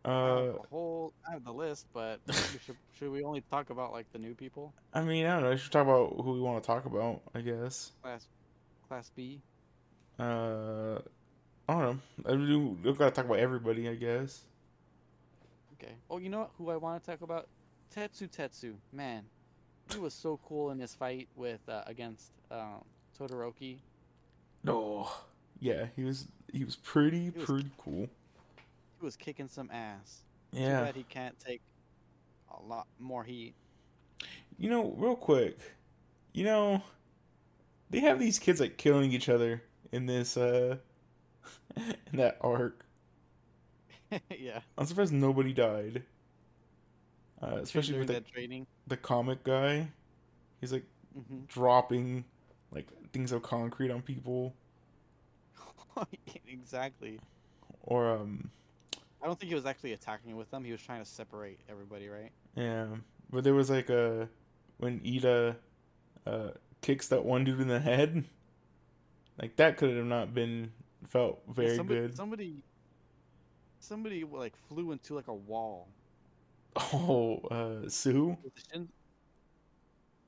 Uh, a whole. I have the list, but should should we only talk about like the new people? I mean, I don't know. I should talk about who we want to talk about. I guess. Class, class B. Uh, I don't know. I do. We gotta talk about everybody. I guess. Okay. Oh, you know what? Who I want to talk about? Tetsu Tetsu. Man, he was so cool in his fight with uh, against um, Todoroki. No. Yeah, he was. He was pretty, was- pretty cool. He was kicking some ass. Too Yeah. bad he can't take a lot more heat. You know, real quick. You know, they have these kids like killing each other in this uh in that arc. yeah. I'm surprised nobody died. Uh, especially with the, that training. the comic guy. He's like hmm dropping like things of concrete on people. exactly. Or um I don't think he was actually attacking with them. He was trying to separate everybody, right? yeah. But there was like a when Iida uh kicks that one dude in the head. Like that could have not been felt Yeah, very somebody, good. Somebody, somebody like flew into like a wall. Oh, uh Tsu? It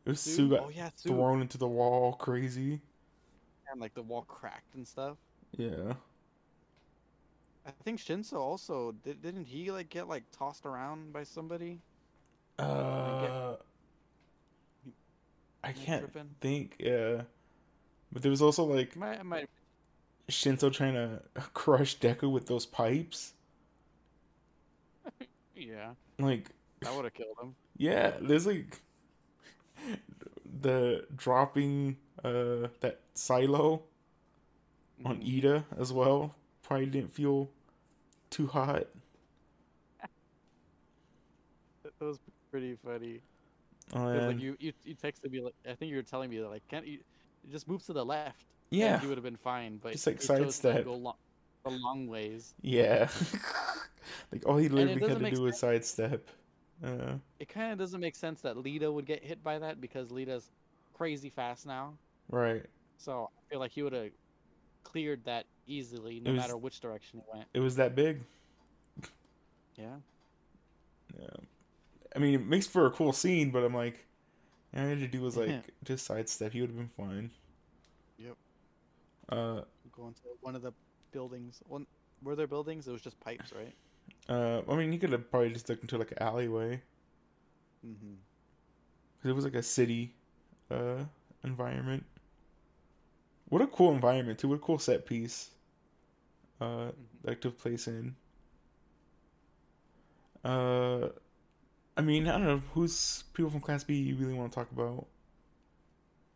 It was Tsu? Tsu got oh yeah, Tsu. thrown into the wall crazy. And like the wall cracked and stuff. Yeah. I think Shinso also did, didn't he like get like tossed around by somebody? Uh I Am I can't tripping? think, yeah. But there was also like Might, might Shinso trying to crush Deku with those pipes. yeah. Like That would have killed him. Yeah, there's like the dropping uh that silo on Mhm. Iida as well. Probably didn't feel too hot. That was pretty funny. Oh, 'Cause, like you, you, you texted me like I think you were telling me that like can't you you just move to the left? yeah, he would have been fine. But Just, like, he chose to, sidestep. go long, the long ways. yeah. like all he literally had to do was sidestep. Uh, It kind of doesn't make sense that Iida would get hit by that because Iida's crazy fast now. right. So I feel like he would have cleared that easily, no was- matter which direction it went. It was that big. Yeah. Yeah. I mean, it makes for a cool scene, but I'm like, all I had to do was like just sidestep. He would have been fine. Yep. Uh, Going to one of the buildings. One were there buildings? It was just pipes, right? uh. I mean, he could have probably just looked into like an alleyway Mm-hmm. because it was like a city, uh, environment. What a cool environment too. What a cool set piece. Uh, like to place in. Uh, I mean, I don't know who's people from Class B you really want to talk about.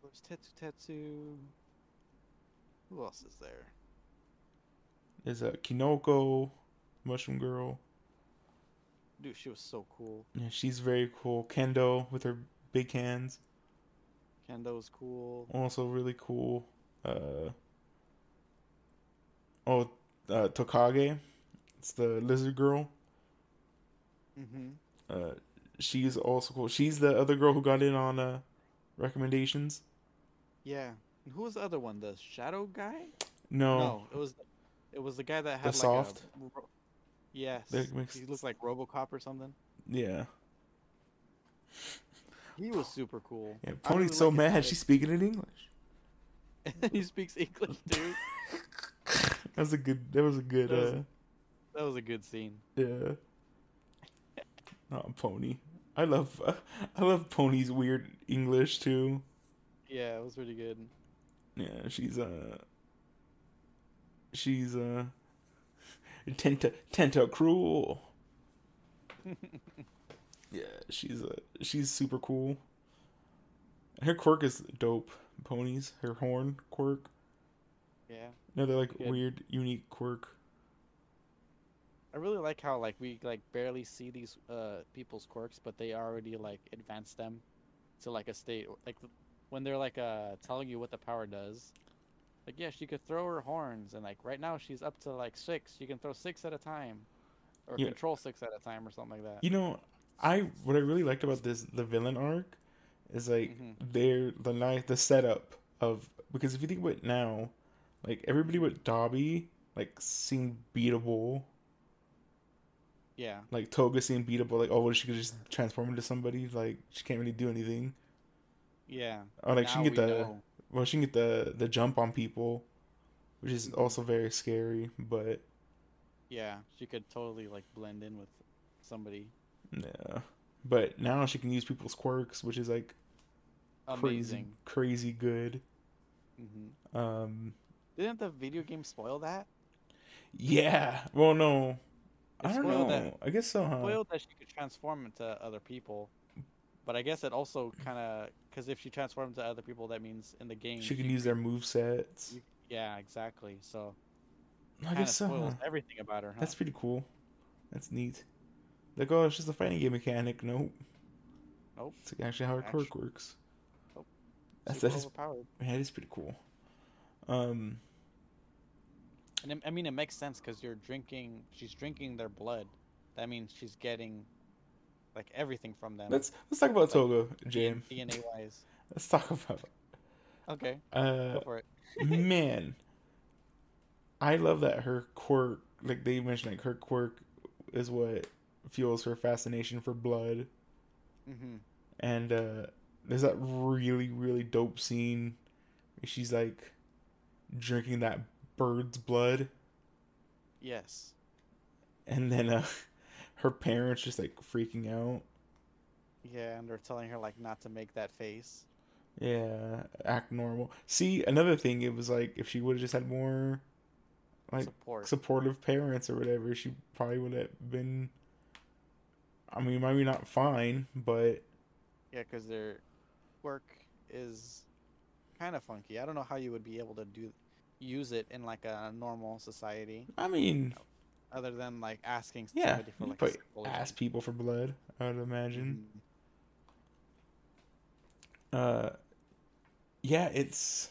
There's Tetsu Tetsu. Who else is there? There's a Kinoko, Mushroom Girl. Dude, she was so cool. Yeah, she's very cool. Kendo with her big hands, Kendo's cool. also really cool. Uh, oh, uh, Tokage, it's the lizard girl. Mm-hmm. Uh, she's also cool. She's the other girl who got in on uh recommendations. Yeah. And who was the other one? The shadow guy? No, No, it was it was the guy that had like soft? a Yes. Makes- He looks like RoboCop or something. yeah, He was super cool. yeah. Pony's really so like mad she's speaking in English. And he speaks English too. that was a good. That was a good. That was- uh, That was a good scene. Yeah. Not Pony. I love Uh, I love Pony's weird English too. Yeah, it was really good. Yeah, she's uh she's uh tenta tenta cruel. Yeah, she's uh she's super cool. Her quirk is dope. Ponies, her horn quirk. Yeah. Another like Good. weird, unique quirk. I really like how like we like barely see these uh people's quirks, but they already like advance them to like a state like when they're like uh telling you what the power does. Like yeah, she could throw her horns, and like right now she's up to like six. She can throw six at a time, or Yeah. control six at a time, or something like that. You know, I what I really liked about this the villain arc is like Mhm. their the nice the setup of because if you think about it now, like everybody with Dabi like seemed beatable. Yeah, Like Toga seemed beatable. Like oh, well, she could just transform into somebody. Like she can't really do anything. yeah. Or like she can get the know. well, she can get the the jump on people, which is also very scary. But Yeah, she could totally like blend in with somebody. yeah, but now she can use people's quirks, which is like crazy, Amazing. crazy good. hmm Um, Didn't the video game spoil that? yeah. Well, no, I don't know. that- I guess so, huh? spoiled that she could transform into other people, but I guess it also kind of because if she transforms into other people, that means in the game She can use their move sets. you- Yeah, exactly. So I guess so. huh? everything about her. Huh? That's pretty cool. That's neat. Like, oh, it's just a fighting game mechanic. Nope. Nope. It's like actually how her quirk works. Nope. That's super that is, overpowered. that is pretty cool. Um, And it- I mean, it makes sense because you're drinking. She's drinking their blood. That means she's getting like everything from them. let's let's talk about Toga, Jam. DNA wise. Let's talk about. Okay, Uh, go for it. man, I love that her quirk. Like they mentioned, like her quirk is what fuels her fascination for blood. hmm and uh there's that really really dope scene she's like drinking that bird's blood Yes. and then uh her parents just like freaking out Yeah, and they're telling her like not to make that face. yeah act normal see another thing it was like if she would have just had more like Support. supportive parents or whatever she probably would have been I mean, maybe not fine, but Yeah, because their work is kind of funky. I don't know how you would be able to do use it in like a normal society, I mean, other than like asking yeah, somebody for like a probably sample or ask people for blood. I would imagine. something. Uh, yeah, it's.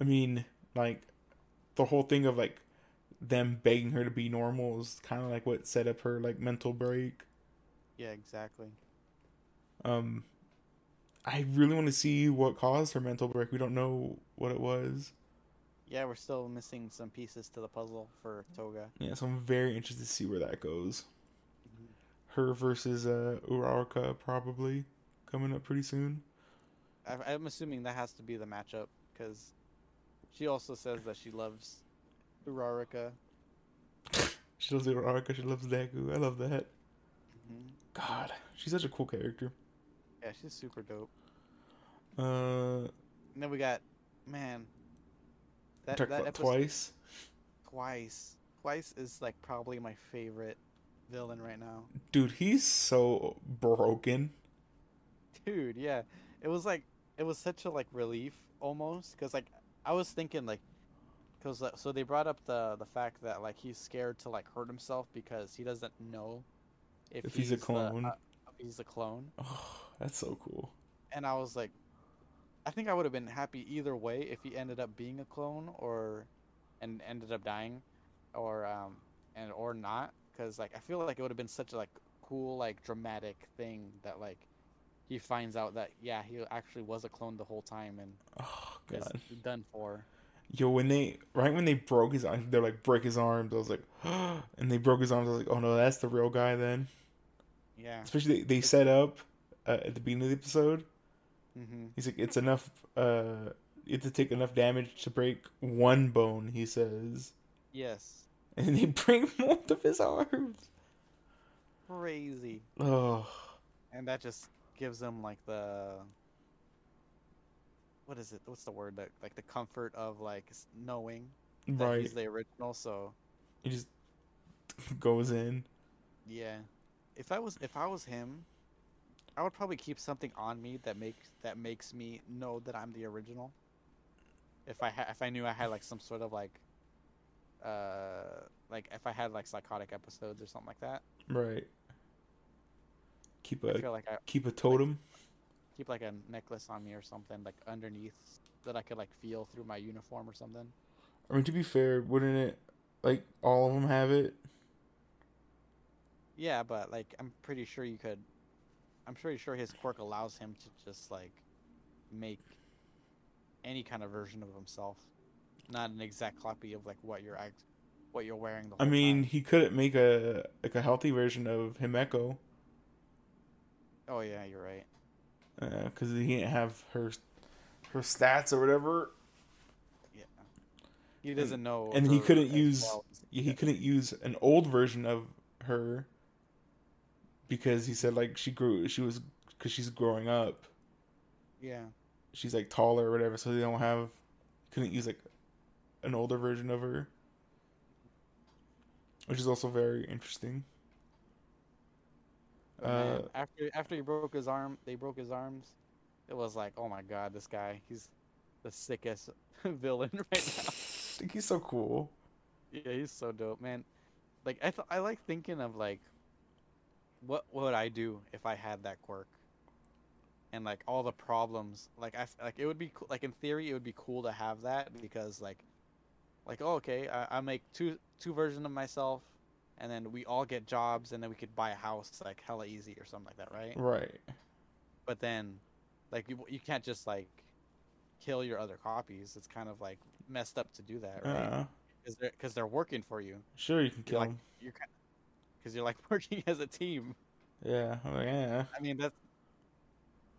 I mean, like, the whole thing of like them begging her to be normal is kind of like what set up her like mental break. Yeah, exactly. Um, I really want to see what caused her mental break. We don't know what it was. Yeah, we're still missing some pieces to the puzzle for Toga. Yeah, so I'm very interested to see where that goes. Her versus uh Uraraka probably coming up pretty soon. I, I'm assuming that has to be the matchup because she also says that she loves Uraraka. She loves Uraraka. She loves Deku. I love that. hmm God, she's such a cool character. Yeah, she's super dope. Uh, And then we got, man, that that episode twice. twice. Twice is like probably my favorite villain right now. Dude, he's so broken. Dude, yeah, it was like it was such a like relief almost because like I was thinking like because so they brought up the the fact that like he's scared to like hurt himself because he doesn't know if, If he's a the, clone. uh, if he's a clone. Oh, that's so cool. and I was like, I think I would have been happy either way if he ended up being a clone or, and ended up dying, or um, and or not, because like I feel like it would have been such a like cool like dramatic thing that like he finds out that yeah he actually was a clone the whole time and Oh god. done for. Yo, when they right when they broke his arm, they're like break his arms. I was like, and they broke his arms. I was like, oh no, that's the real guy then. Yeah. Especially they, they set up uh, at the beginning of the episode. Mm-hmm. He's like, it's enough. Uh, you have to take enough damage to break one bone. He says, Yes. and they break both of his arms. Crazy. Oh, And that just gives him like the what is it? What's the word? That like the comfort of like knowing that right. he's the original. So He just goes in. yeah, if I was if I was him, I would probably keep something on me that makes that makes me know that I'm the original. If I ha- if I knew I had like some sort of like uh like if I had like psychotic episodes or something like that, Right. Keep I a feel like I keep a totem. keep like a necklace on me or something like underneath that I could like feel through my uniform or something. I mean, to be fair, wouldn't it like all of them have it? Yeah, but like I'm pretty sure you could. I'm pretty sure his quirk allows him to just like make any kind of version of himself, not an exact copy of like what you're act, what you're wearing. The I mean, time. he couldn't make a like a healthy version of Himiko oh yeah, you're right. Uh, because he didn't have her her stats or whatever. Yeah, he doesn't know. and he couldn't use- well. Yeah, he couldn't use an old version of her because he said like she grew she was because she's growing up Yeah, she's like taller or whatever so they don't have couldn't use like an older version of her which is also very interesting But Uh, after after he broke his arm, they broke his arms. It was like, oh my god, this guy, he's the sickest villain right now. I think he's so cool Yeah, he's so dope, man. Like I th- I like thinking of like what would I do if I had that quirk? And like all the problems, like I like it would be cool, like in theory it would be cool to have that because like like oh, okay, I, I make two two versions of myself and then we all get jobs and then we could buy a house like hella easy or something like that, right? right But then like you you can't just like kill your other copies. It's kind of like messed up to do that, right? uh, Because they're because they're working for you. sure you can kill like- him you're kind because you're like working as a team. yeah yeah I mean that's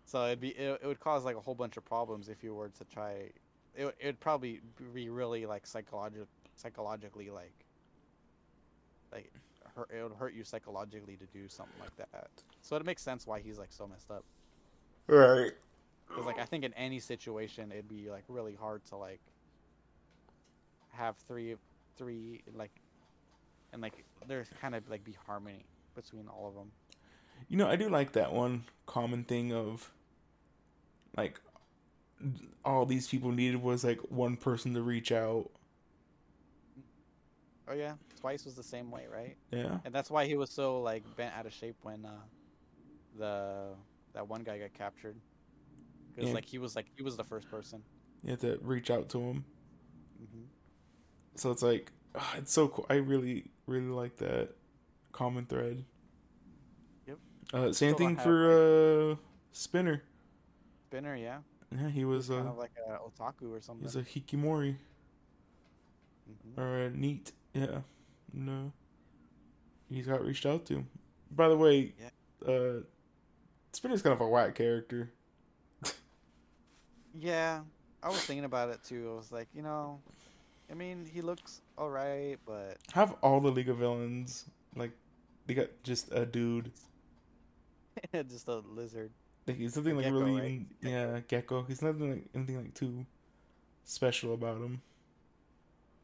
so it'd be it, it would cause like a whole bunch of problems if you were to try. It would- it'd probably be really like psychologic psychologically like like hurt, it would hurt you psychologically to do something like that. So it makes sense why he's like so messed up. right Because like I think in any situation it'd be like really hard to like have three three like and like there's kind of like be harmony between all of them. You know, I do like that one common thing of like all these people needed was like one person to reach out. Oh yeah, Twice was the same way, right? Yeah. And that's why he was so like bent out of shape when uh, the that one guy got captured. Because Yeah. like he was like he was the first person. You have to reach out to him. hmm So it's like it's so cool. I really really like that common thread. Yep. Uh, same thing for uh Spinner. Spinner, yeah, Yeah, he was kind uh of like a otaku or something. he's a hikimori Mhm. or a NEET. Yeah. No. He's got reached out to. By the way, uh Spinner's kind of a whack character. Yeah, I was thinking about it too. I was like, you know, I mean, he looks alright, but Have all the League of Villains like they got just a dude. just a lizard. Like he's nothing like Gecko, really right? even yeah, Gecko. He's nothing like anything like too special about him.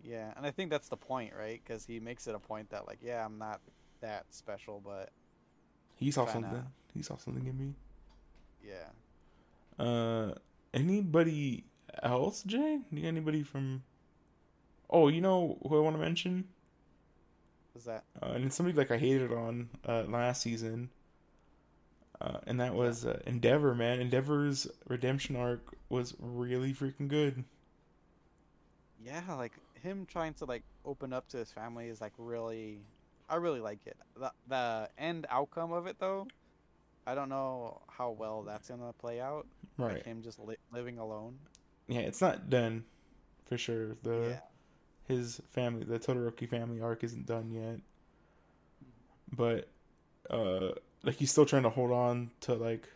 Yeah, and I think that's the point, right? Because he makes it a point that like, yeah, I'm not that special, but He saw something. He saw something in me. yeah. Uh, anybody else, Jay? Anybody from? Oh, you know who I want to mention? Was that? Uh, and it's somebody like I hated on uh, last season. Uh, and that was uh, Endeavor, man. Endeavor's redemption arc was really freaking good. Yeah, like him trying to like open up to his family is like really, I really like it. The the end outcome of it though, I don't know how well that's gonna play out. Right. Like him just li- living alone. Yeah, it's not done for sure. The yeah. His family, the Todoroki family arc isn't done yet. But uh like he's still trying to hold on to like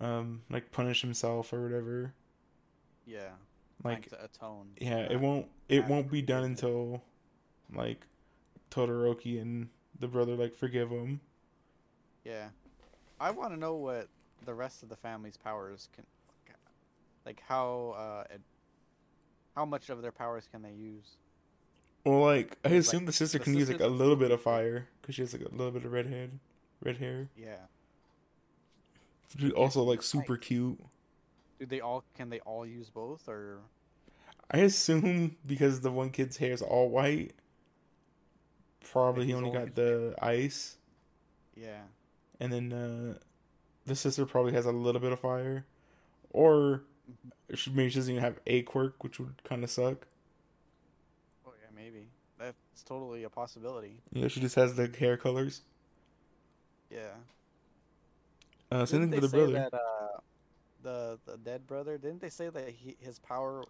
um like punish himself or whatever. Yeah. Like atone. yeah, it won't it not won't be done until like Todoroki and the brother like forgive him. Yeah. I want to know what the rest of the family's powers can, like how uh, how much of their powers can they use? Well, like I Like, assume the sister the can use like a little bit of fire because she has like a little bit of red head, red hair. Yeah. She's also like super cute. Do they all can they all use both or I assume because the one kid's hair is all white, probably he only only got the ice, yeah. and then uh, the sister probably has a little bit of fire, or she, maybe she doesn't even have a quirk, which would kind of suck. Oh yeah, maybe. That's totally a possibility. Yeah, she just has the hair colors. Yeah. Uh, same Didn't thing for the brother. That, uh, the the dead brother. Didn't they say that he, his power?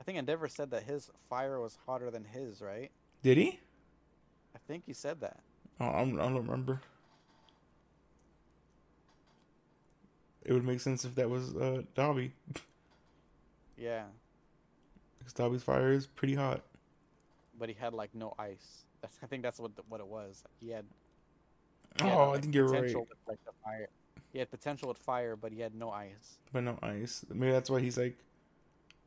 I think Endeavor said that his fire was hotter than his, right? Did he? I think he said that. Oh, I'm, I don't remember. It would make sense if that was uh, Dabi, Yeah, because Dabi's fire is pretty hot. but he had like no ice. That's I think that's what the, what it was. He had. he had, Oh, I think you're right. with, like. He had potential with fire, but he had no ice. but no ice. Maybe that's why he's like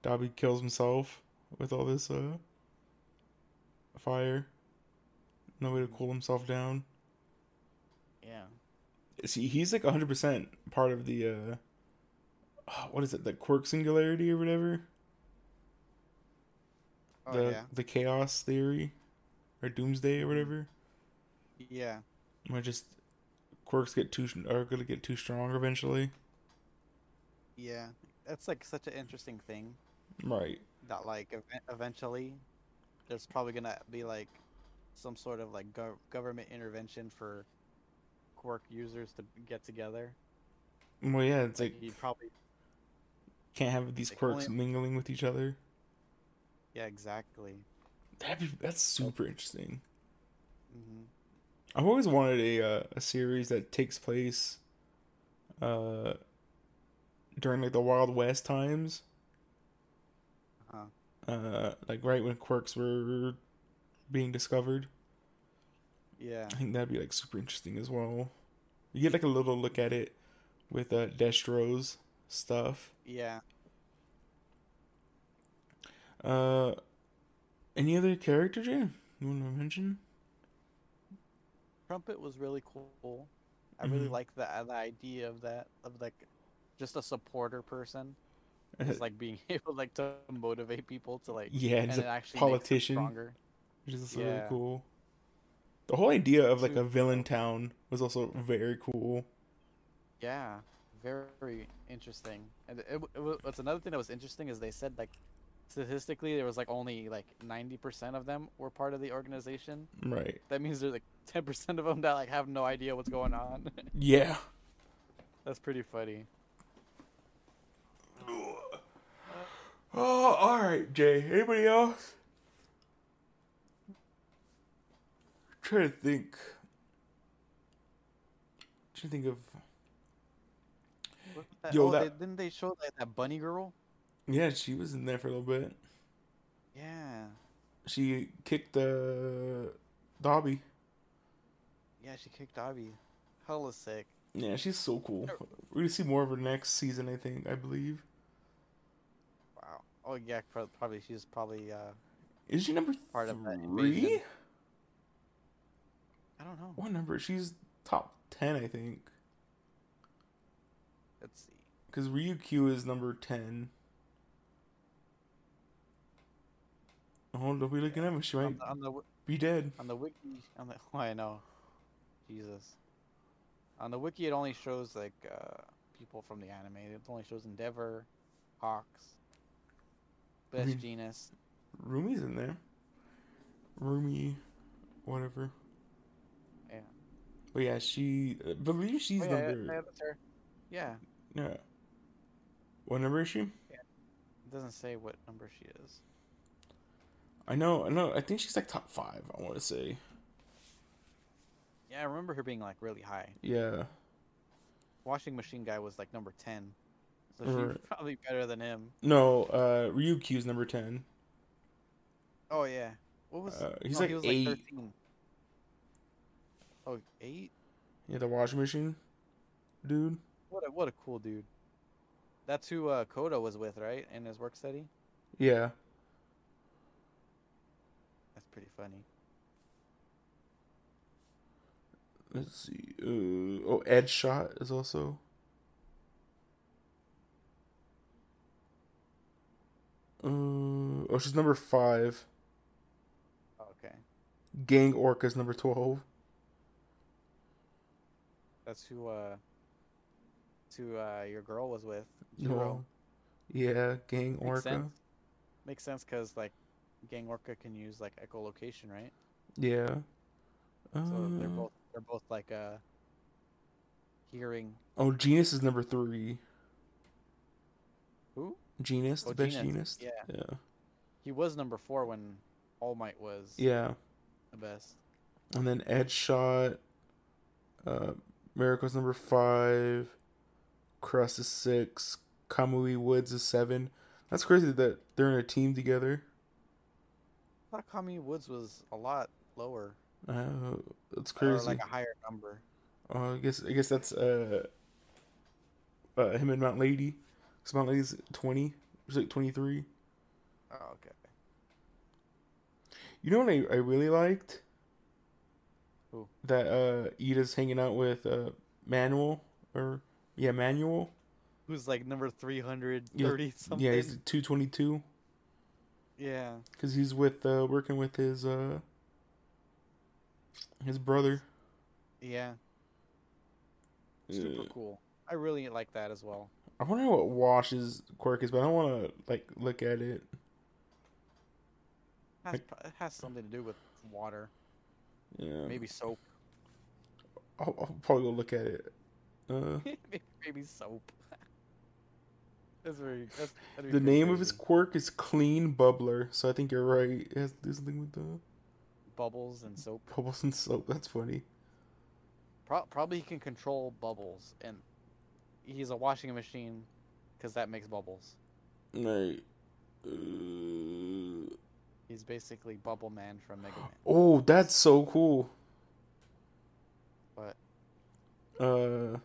Dobby kills himself with all this uh fire. No way to cool himself down. Yeah. See, he's like 100% part of the uh oh, what is it? The quirk singularity or whatever? Oh the yeah. the chaos theory or doomsday or whatever. Yeah. Where just quirks get too are going to get too strong eventually. Yeah. That's like such an interesting thing. Right. that like ev- eventually there's probably gonna be like some sort of like gov- government intervention for quirk users to get together Well, yeah, it's like you probably can't have these like, quirks only- mingling with each other. yeah exactly That'd that's super interesting. hmm I've always wanted a uh, a series that takes place uh during like the Wild West times. uh Uh like right when quirks were being discovered. Yeah I think that'd be like super interesting as well. You get like a little look at it with uh Destro's stuff. yeah Uh any other character, Jay? You want to mention? trumpet was really cool. I really Mhm. like the uh, the idea of that of like just a supporter person, just like being able like to motivate people to like yeah, and he's it a actually politician, stronger. which is really cool. The whole idea of like a villain town was also very cool. Yeah, very, interesting. And it, it, what's another thing that was interesting is they said like statistically there was like only like ninety percent of them were part of the organization. Right. That means there's like ten percent of them that like have no idea what's going on. Yeah. That's pretty funny. Oh, all right, Jay. Anybody else? Trying to think. I'm Trying to think of. That- Yo, oh, that- they, didn't they show like that bunny girl? Yeah, she was in there for a little bit. Yeah, She kicked uh, Dabi. yeah, she kicked Dabi. Hella sick. Yeah, she's so cool. We're gonna see more of her next season, I think. I believe. Wow. Oh yeah, probably she's probably uh Is she number Part of that three? invasion. I don't know. What number? She's top ten, I think. Let's see. Because Ryukyu is number ten. Oh, don't be looking at me. She might On the, on the wi- be dead. on the wiki on the oh, I know. Jesus. On the wiki, it only shows like uh, people from the anime. It only shows Endeavor, Hawks, Best mean- Jeanist. Rumi's in there. Rumi, whatever. Yeah. But yeah, she. I believe she's Oh, yeah, yeah, number. yeah, that's her. Yeah, Yeah. What number is she? it doesn't say what number she is. I know. I know. I think she's like top five. I want to say. Yeah, I remember her being like really high. Yeah. Washing Machine Guy was like number ten, so she's probably better than him. No. Uh, Ryukyu's number ten. Oh yeah, what was? Uh, he's no, like he was eight. like thirteen. Oh, eight? Yeah, the washing machine, dude. What a what a cool dude. That's who uh, Kodo was with, right? In his work study. Yeah. That's pretty funny. Let's see. Uh, oh, Edgeshot is also. Uh, oh, she's number five. Oh, okay, Gang Orca's number twelve. That's who. Uh, that's who uh, your girl was with. No. Jiro. Yeah, Gang Makes Orca. sense. Makes sense because like, Gang Orca can use like echolocation, right? Yeah. So they're Uh, both they're both like uh. Hearing Oh, Jeanist is number three. who? Jeanist, the Oh, best Jeanist, Jeanist. yeah. Yeah. He was number four when All Might was Yeah. the best. And then Edgeshot. Uh, Mirko's number five. Crust is six. Kamui Woods is seven. That's crazy that they're in a team together. I thought Kamui Woods was a lot lower. Oh, that's it's Or crazy. like a higher number. Uh, I guess I guess that's uh, uh him and Mount Lady. Cause Mount Lady's twenty. He's like twenty three. Oh, okay. You know what I, I really liked? Who? That uh Iida's hanging out with uh Manual or yeah Manual. Who's like number three hundred thirty something? Yeah, he's two twenty two. yeah. Cause he's with uh working with his uh his brother. Yeah. Super Uh, cool. I really like that as well. I wonder what Wash's quirk is, but I don't want to like look at it. Has, pro- it has something to do with water, Yeah, maybe soap, I'll, I'll probably go look at it. Uh, maybe soap. that's very. That's, the pretty name of his quirk is Clean Bubbler, so I think you're right. It has to do something with the bubbles and soap. bubbles and soap. That's funny. Pro- probably he can control bubbles, and he's a washing machine because that makes bubbles. Right. Uh, He's basically Bubble Man from Mega Man. oh, that's so cool. What? Uh,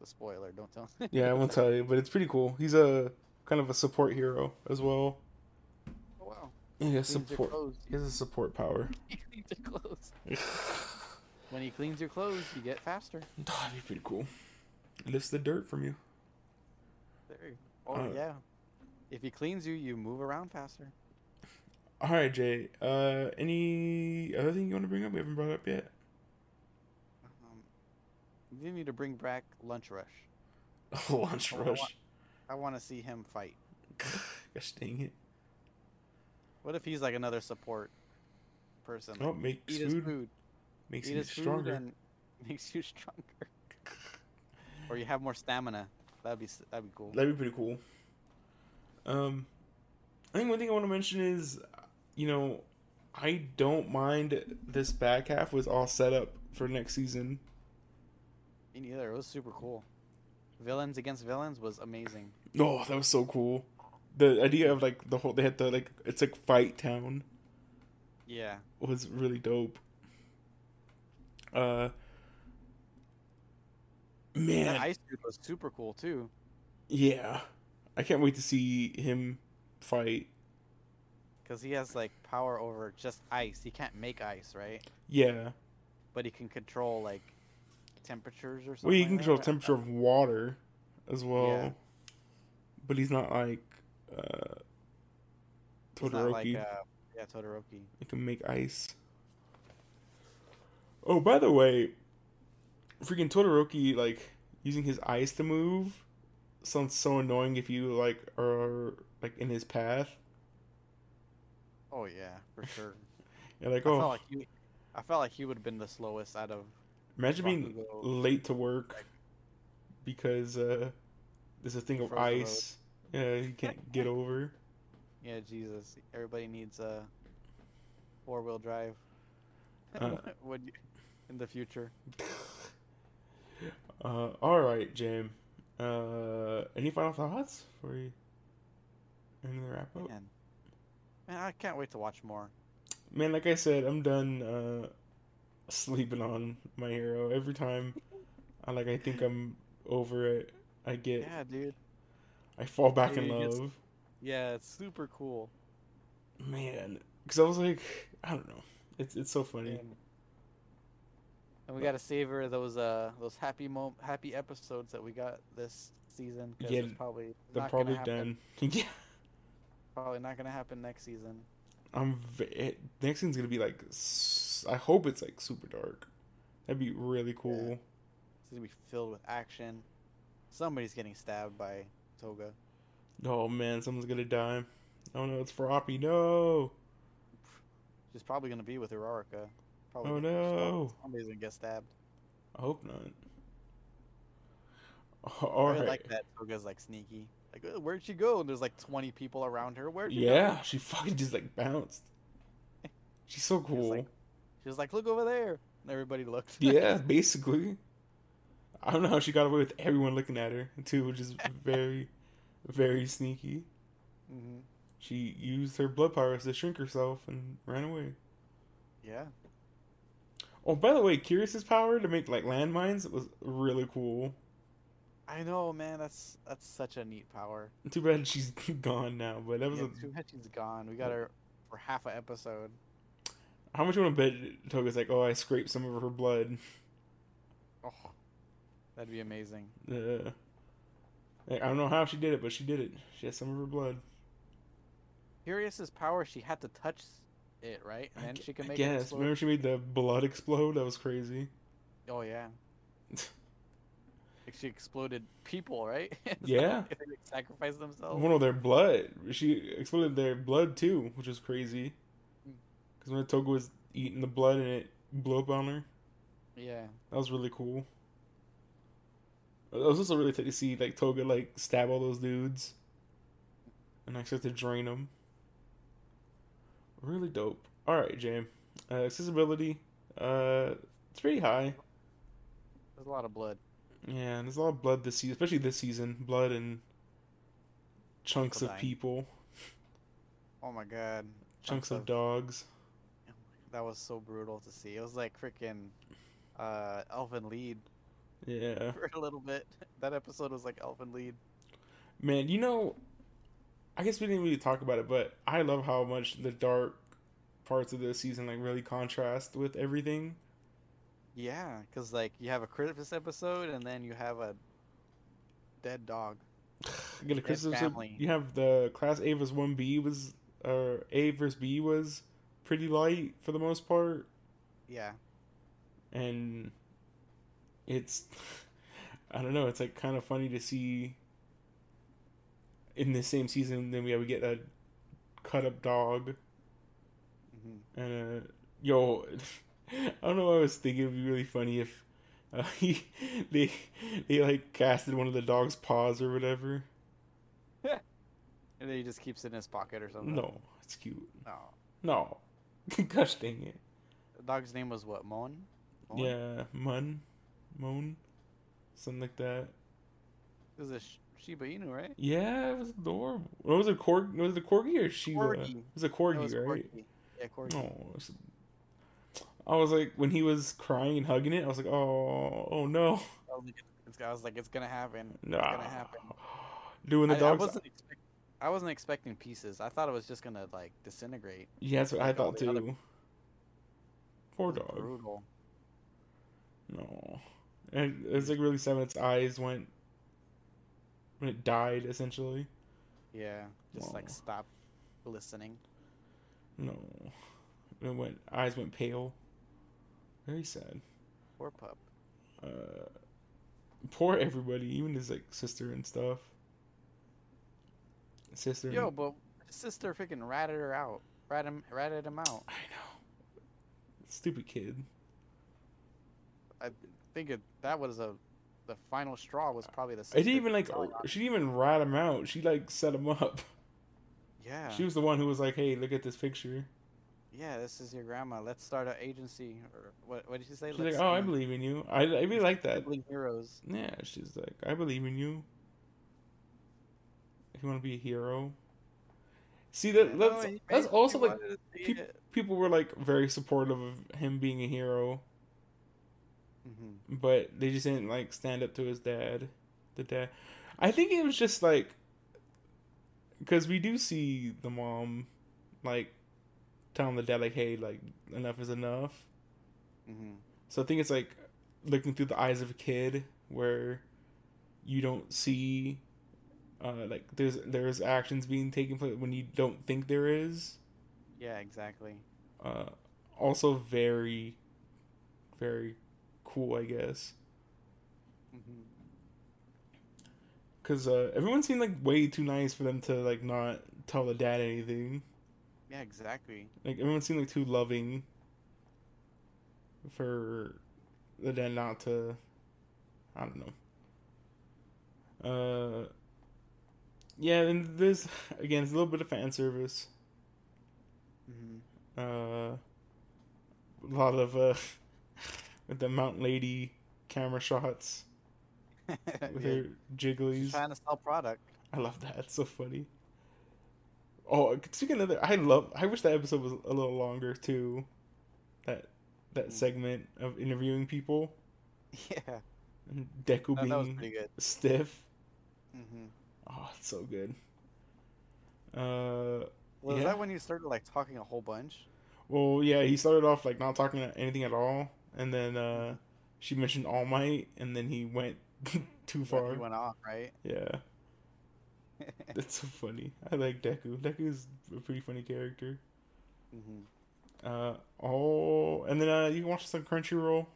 the spoiler, don't tell. Me. Yeah, I won't tell you, but it's pretty cool. He's a kind of a support hero as well. oh wow. Yeah, he has support. clothes. He has a support power. He cleans your clothes. When he cleans your clothes, you get faster. that'd be pretty cool. Lifts the dirt from you. There you Oh Uh, yeah. If he cleans you, you move around faster. All right, Jay. Uh, any other thing you want to bring up? We haven't brought up yet. Um, you need to bring back Lunch Rush. Lunch Oh, I rush. want- I want to see him fight. Gosh dang it. What if he's like another support person? Oh, Like, makes eat his food, food. makes eat you food stronger. makes you stronger. or you have more stamina. That'd be that'd be cool. That'd be pretty cool. Um, I think one thing I want to mention is, you know, I don't mind this back half was all set up for next season. Me neither. It was super cool. Villains against villains was amazing. Oh, that was so cool. The idea of like the whole they had the like it's like fight town Yeah. was really dope. Uh, man, That ice dude was super cool too. yeah, I can't wait to see him fight. Because he has like power over just ice. He can't make ice, right? Yeah, But he can control like temperatures or something. well, he can like control that. temperature of water as well, Yeah. but he's not like uh, He's not Todoroki. like uh, yeah, Todoroki. He can make ice. Oh, by the way, freaking Todoroki like using his eyes to move sounds so annoying if you like are like in his path. Oh yeah, for sure. You're like, I oh, felt like he, I felt like he would have been the slowest out of. imagine being late to work because uh there's a thing of the ice. Yeah, he can't get over. Yeah, Jesus. Everybody needs a four wheel drive. Uh. Would you, in the future? Uh, all right, Jam. Uh, any final thoughts for you? Any wrap up? Man. Man, I can't wait to watch more. Man, like I said, I'm done uh sleeping on my hero. Every time I like I think I'm over it, I get Yeah, dude. I fall back in Dude, it's- love. Yeah, it's super cool. Man, cuz I was like, I don't know. It's it's so funny. And, and we gotta savor those uh those happy mo happy episodes that we got this season. 'cause Yeah, it's probably They're not probably done. yeah. Probably not gonna happen next season. I'm v- it, next season's going to be like s- I hope it's like super dark. That'd be really cool. It's gonna be filled with action. Somebody's getting stabbed by Toga. Oh man, someone's going to die. Oh no, it's Froppy. No. She's probably gonna be with Uraraka. Probably Oh, no. Somebody's gonna get stabbed. I hope not. All I right. like that Toga's like sneaky. Like, "Uh, where'd she go? And there's like 20 people around her. Where'd she Yeah, go? she fucking just like bounced. She's so She was cool. like- She was like, look over there. And everybody looked. yeah, basically. I don't know how she got away with everyone looking at her too, which is very, very sneaky. hmm She used her blood powers to shrink herself and ran away. Yeah. Oh, by the way, Curious's power to make like landmines was really cool. I know, man. That's that's such a neat power. Too bad she's gone now, but that was Yeah, a, too bad she's gone. We got her for half an episode. how much you want to bet Toga's like, oh, I scraped some of her blood. Oh, that'd be amazing. Yeah. like, I don't know how she did it, but she did it. She has some of her blood. Curious's power, she had to touch it, right? And then I she gu- can I make it guess. Remember she made the blood explode? That was crazy. Oh yeah. She exploded people, right? Yeah. they like, sacrificed themselves. One of their blood. She exploded their blood too, which is crazy. Mm. Because when Toga was eating the blood and it blew up on her, Yeah. that was really cool. It was also really tight to see like Toga like stab all those dudes, and like start to drain them. Really dope. All right, Jam. Uh, accessibility. Uh, it's pretty high. There's a lot of blood. Yeah, and there's a lot of blood this season, especially this season. Blood and chunks People of dying. people, Oh my god. chunks of dogs. That was so brutal to see. It was like freaking uh Elfen Lied Yeah, for a little bit. That episode was like Elfen Lied. man. You know, I guess we didn't really talk about it, but I love how much the dark parts of this season like really contrast with everything. Yeah, because like you have a Christmas episode and then you have a dead dog. You get a Christmas. family. You have the class A versus one B was, or A versus B was pretty light for the most part, Yeah. and it's, I don't know. It's like kind of funny to see. In the same season, then we we get a cut up dog hmm and uh, yo, I don't know. What I was thinking it'd be really funny if uh, he they they like casted one of the dog's paws or whatever. And then he just keeps it in his pocket or something. No, it's cute. No. No, gosh dang it. The dog's name was what? Mon? Mon? Yeah, Mun, Moan, something like that. It was a sh- Shiba Inu, right? Yeah, it was adorable. What was it? Corg? Was it a corgi or Shiba? Corgi. It was a It corgi, was right? Corgi. Yeah, Corgi. No, it was- I was like when he was crying and hugging it. I was like, oh, oh no, I was like, it's, I was like, it's gonna happen. nah. It's gonna happen. Doing the I, I wasn't expect- I wasn't expecting pieces. I thought it was just gonna like disintegrate. Yeah, that's what I like all thought the other- too. Poor dog. Brutal. No, and it's like really sad when its eyes went when it died. Essentially, Yeah, just like Wow. stop listening. no, it went eyes went pale. Very sad. Poor pup. Uh, poor everybody, even his like sister and stuff. Sister. Yo, but sister freaking ratted her out. Rat him, ratted him out. I know. Stupid kid. I think it, that was a the final straw was probably the. I didn't even like. She didn't even rat him out. She like set him up. Yeah. She was the one who was like, "Hey, look at this picture." Yeah, this is your grandma. Let's start an agency. Or what? What did she say? She's Let's like, "Oh, I believe in you." I, I really like that. sibling heroes. Yeah, she's like, "I believe in you." If you want to be a hero. See that no, that's that's also like wanted to see peop- it. people were like very supportive of him being a hero, Mhm. but they just didn't like stand up to his dad. The dad, I think it was just like because we do see the mom like telling the dad like, "Hey, like enough is enough." Mhm. So I think it's like looking through the eyes of a kid where you don't see uh like there's there's actions being taken place when you don't think there is. Yeah, exactly. Uh also very very cool, I guess. Mhm. Cuz uh everyone seemed like way too nice for them to like not tell the dad anything. Yeah, exactly. Like everyone seemed like too loving for the dad not to I don't know. Uh yeah, and this again it's a little bit of fan service. Mhm. Uh a lot of uh with the mountain lady camera shots with Yeah. her jigglies. She's trying to sell product. I love that. It's so funny. Oh, speaking of that, I love. I wish that episode was a little longer too. That that Mm. segment of interviewing people Yeah, and Deku was being pretty good. stiff. hmm Oh, it's so good. Uh, Was Yeah. that when you started like talking a whole bunch? well, yeah, he started off like not talking anything at all, and then uh, she mentioned All Might, and then he went too far. he went off, right? Yeah, that's so funny. I like Deku. Deku is a pretty funny character. hmm Uh oh, and then uh, you can watch this on Crunchyroll.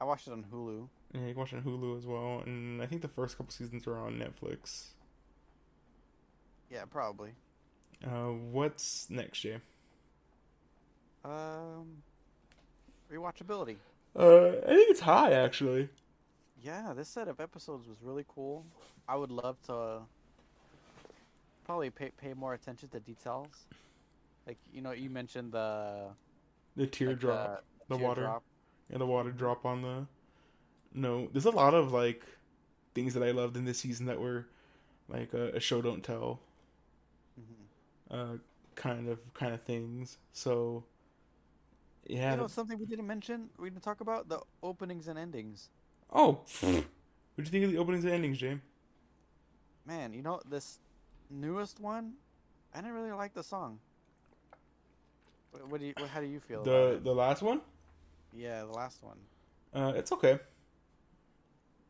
I watched it on Hulu. Yeah, you can watch it on Hulu as well. And I think the first couple seasons are on Netflix. Yeah, probably. Uh, what's next, Jay? Um, rewatchability. Uh, I think it's high actually. Yeah, this set of episodes was really cool. I would love to probably pay pay more attention to details. Like you know, you mentioned the The like, teardrop, the water. teardrop. and the water drop on the. No, there's a lot of like things that I loved in this season that were like a, a show don't tell Mhm. uh kind of kind of things. So yeah. You know something we didn't mention? We didn't talk about the openings and endings. oh, what do you think of the openings and endings, James? Man, you know this newest one. I didn't really like the song. What, what do you? What, how do you feel? about The it? the last one? Yeah, the last one. Uh, it's okay.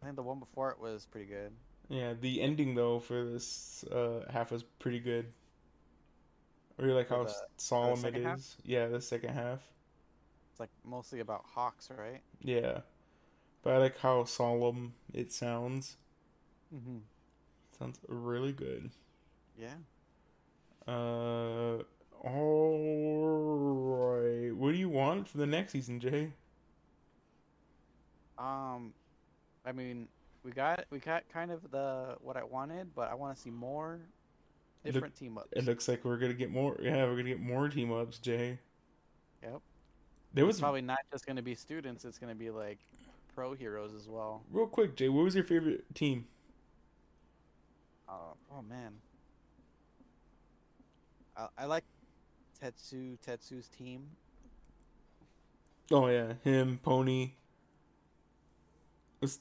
I think the one before it was pretty good. Yeah, the ending though for this uh, half was pretty good. I really like how the- solemn it is. half? Yeah, the second half. It's like mostly about hawks, right? Yeah, but I like how solemn it sounds. Mm-hmm. Sounds really good. Yeah. Uh, all right. What do you want for the next season, Jay? Um, I mean, we got we got kind of the what I wanted, but I want to see more It look- different team ups. It looks like we're gonna get more. Yeah, we're gonna get more team ups, Jay. Yep. There It's was probably not just gonna be students; it's gonna be like pro heroes as well. real quick, Jay. What was your favorite team? Uh, oh man, I, I like Tetsu Tetsu's team. Oh yeah, him, Pony. Was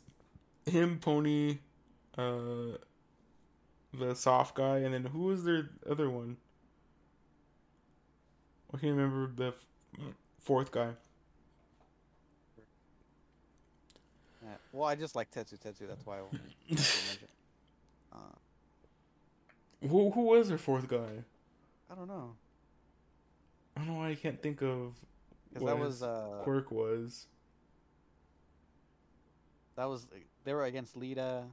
him, Pony, uh, the soft guy, and then who was their other one? I can't remember the f- fourth guy. Yeah. Well, I just like Tetsutetsu. That's why I wanted to mention. Uh, Who who was their fourth guy? I don't know I don't know why I can't think of because what that was uh quirk was. that was they were against Iida.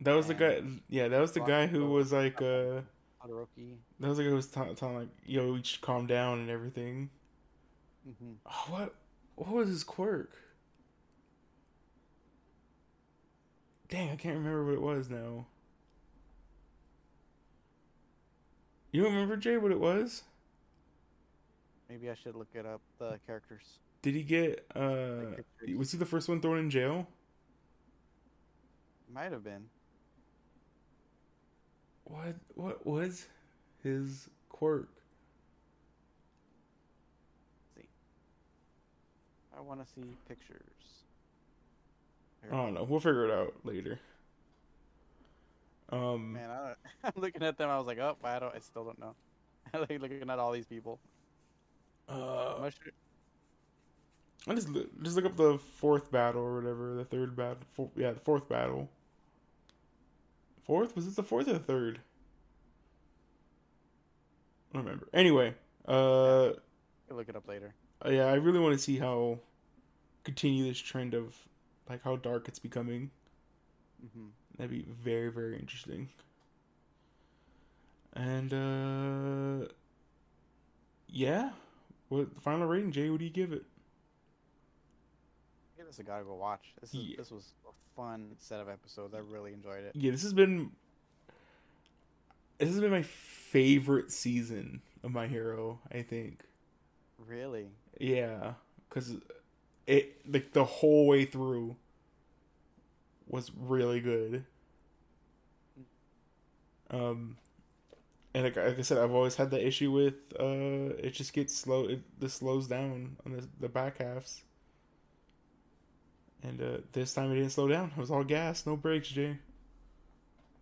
That was the guy. Yeah, that was the guy who was like, uh, Todoroki. that was the guy who was telling like, "Yo, you should calm down" and everything. hmm Oh, what what was his quirk? Dang, I can't remember what it was now. You don't remember Jay what it was? Maybe I should look it up. The characters. Did he get uh was he the first one thrown in jail? Might have been. What what was his quirk? I want to see pictures. Here. I don't know. We'll figure it out later. Um Man, I don't, I'm looking at them. I was like, oh, I don't. I still don't know. I like looking at all these people. uh I'm not sure- I just look, just look up the fourth battle or whatever, the third battle. Four, yeah, the fourth battle. Fourth was it the fourth or the third? I don't remember. Anyway, uh, I'll look it up later. yeah, I really want to see how continue this trend of like how dark it's becoming. hmm That'd be very very interesting. And uh, yeah, what final rating, Jay? What do you give it? Give this a gotta go watch. This is Yeah. this was a fun set of episodes. I really enjoyed it. Yeah, this has been this has been my favorite season of My Hero. I think. Really. Yeah, because it like the whole way through was really good. Um, and like, like I said, I've always had that issue with uh, it just gets slow. It this slows down on the the back halves. And uh, this time it didn't slow down. It was all gas, no brakes, Jay.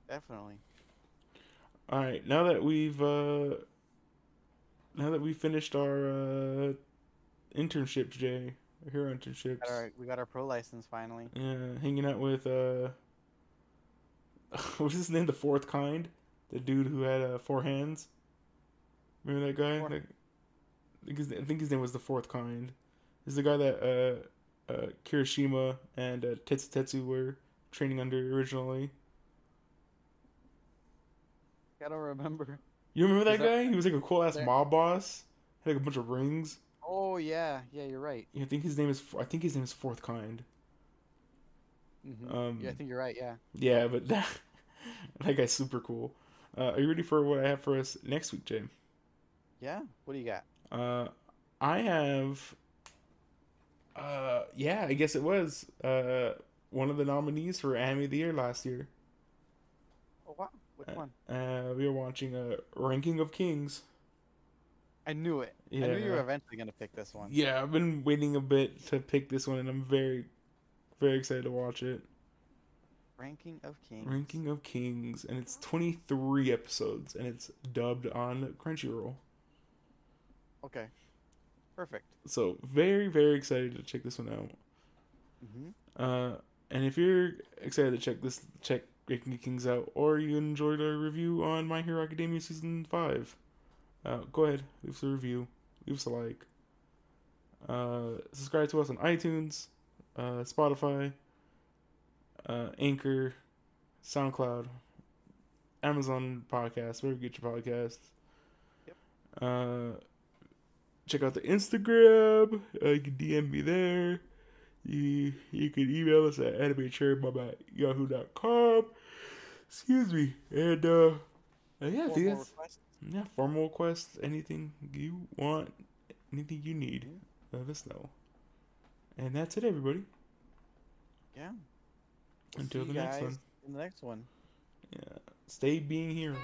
Definitely. All right, now that we've uh now that we finished our uh internships, Jay, hero internships. Got our, we got our pro license finally. Yeah, hanging out with uh what's his name? The fourth kind? The dude who had uh, four hands? Remember that guy? Like, I, think his, I think his name was the fourth kind. Is the guy that uh uh Kirishima and uh, Tetsutetsu were training under originally. I don't remember. You remember that, that- guy? He was like a cool ass mob boss. Had like a bunch of rings. Oh yeah, yeah, you're right. Yeah, I think his name is. I think his name is Fourth Kind. hmm Um, yeah, I think you're right. Yeah. Yeah, but that that guy's super cool. Uh, are you ready for what I have for us next week, Jay? Yeah. What do you got? Uh, I have. Uh, yeah, I guess it was uh one of the nominees for Anime of the Year last year. Oh wow. Which Uh, one? Uh, we were watching a Ranking of Kings. I knew it. I knew you were eventually gonna pick this one. Yeah, I've been waiting a bit to pick this one, and I'm very, very excited to watch it. Ranking of Kings. Ranking of Kings, and it's 23 episodes, and it's dubbed on Crunchyroll. Okay. Perfect. So very very excited to check this one out. Mm-hmm. Uh, and if you're excited to check this check Breaking Kings out, or you enjoyed our review on My Hero Academia season five, uh, go ahead leave us a review, leave us a like. Uh, subscribe to us on iTunes, uh, Spotify, uh, Anchor, SoundCloud, Amazon Podcast, wherever you get your podcasts. Yep. Uh, check out the Instagram. Uh, you can DM me there. You you can email us at animechairmom at yahoo.com. Excuse me. And uh, yeah, I think Formal request. yeah, formal requests, anything you want, anything you need, let us know. And that's it, everybody. Yeah. We'll Until see the you next guys one. In the next one. Yeah. Stay being heroes.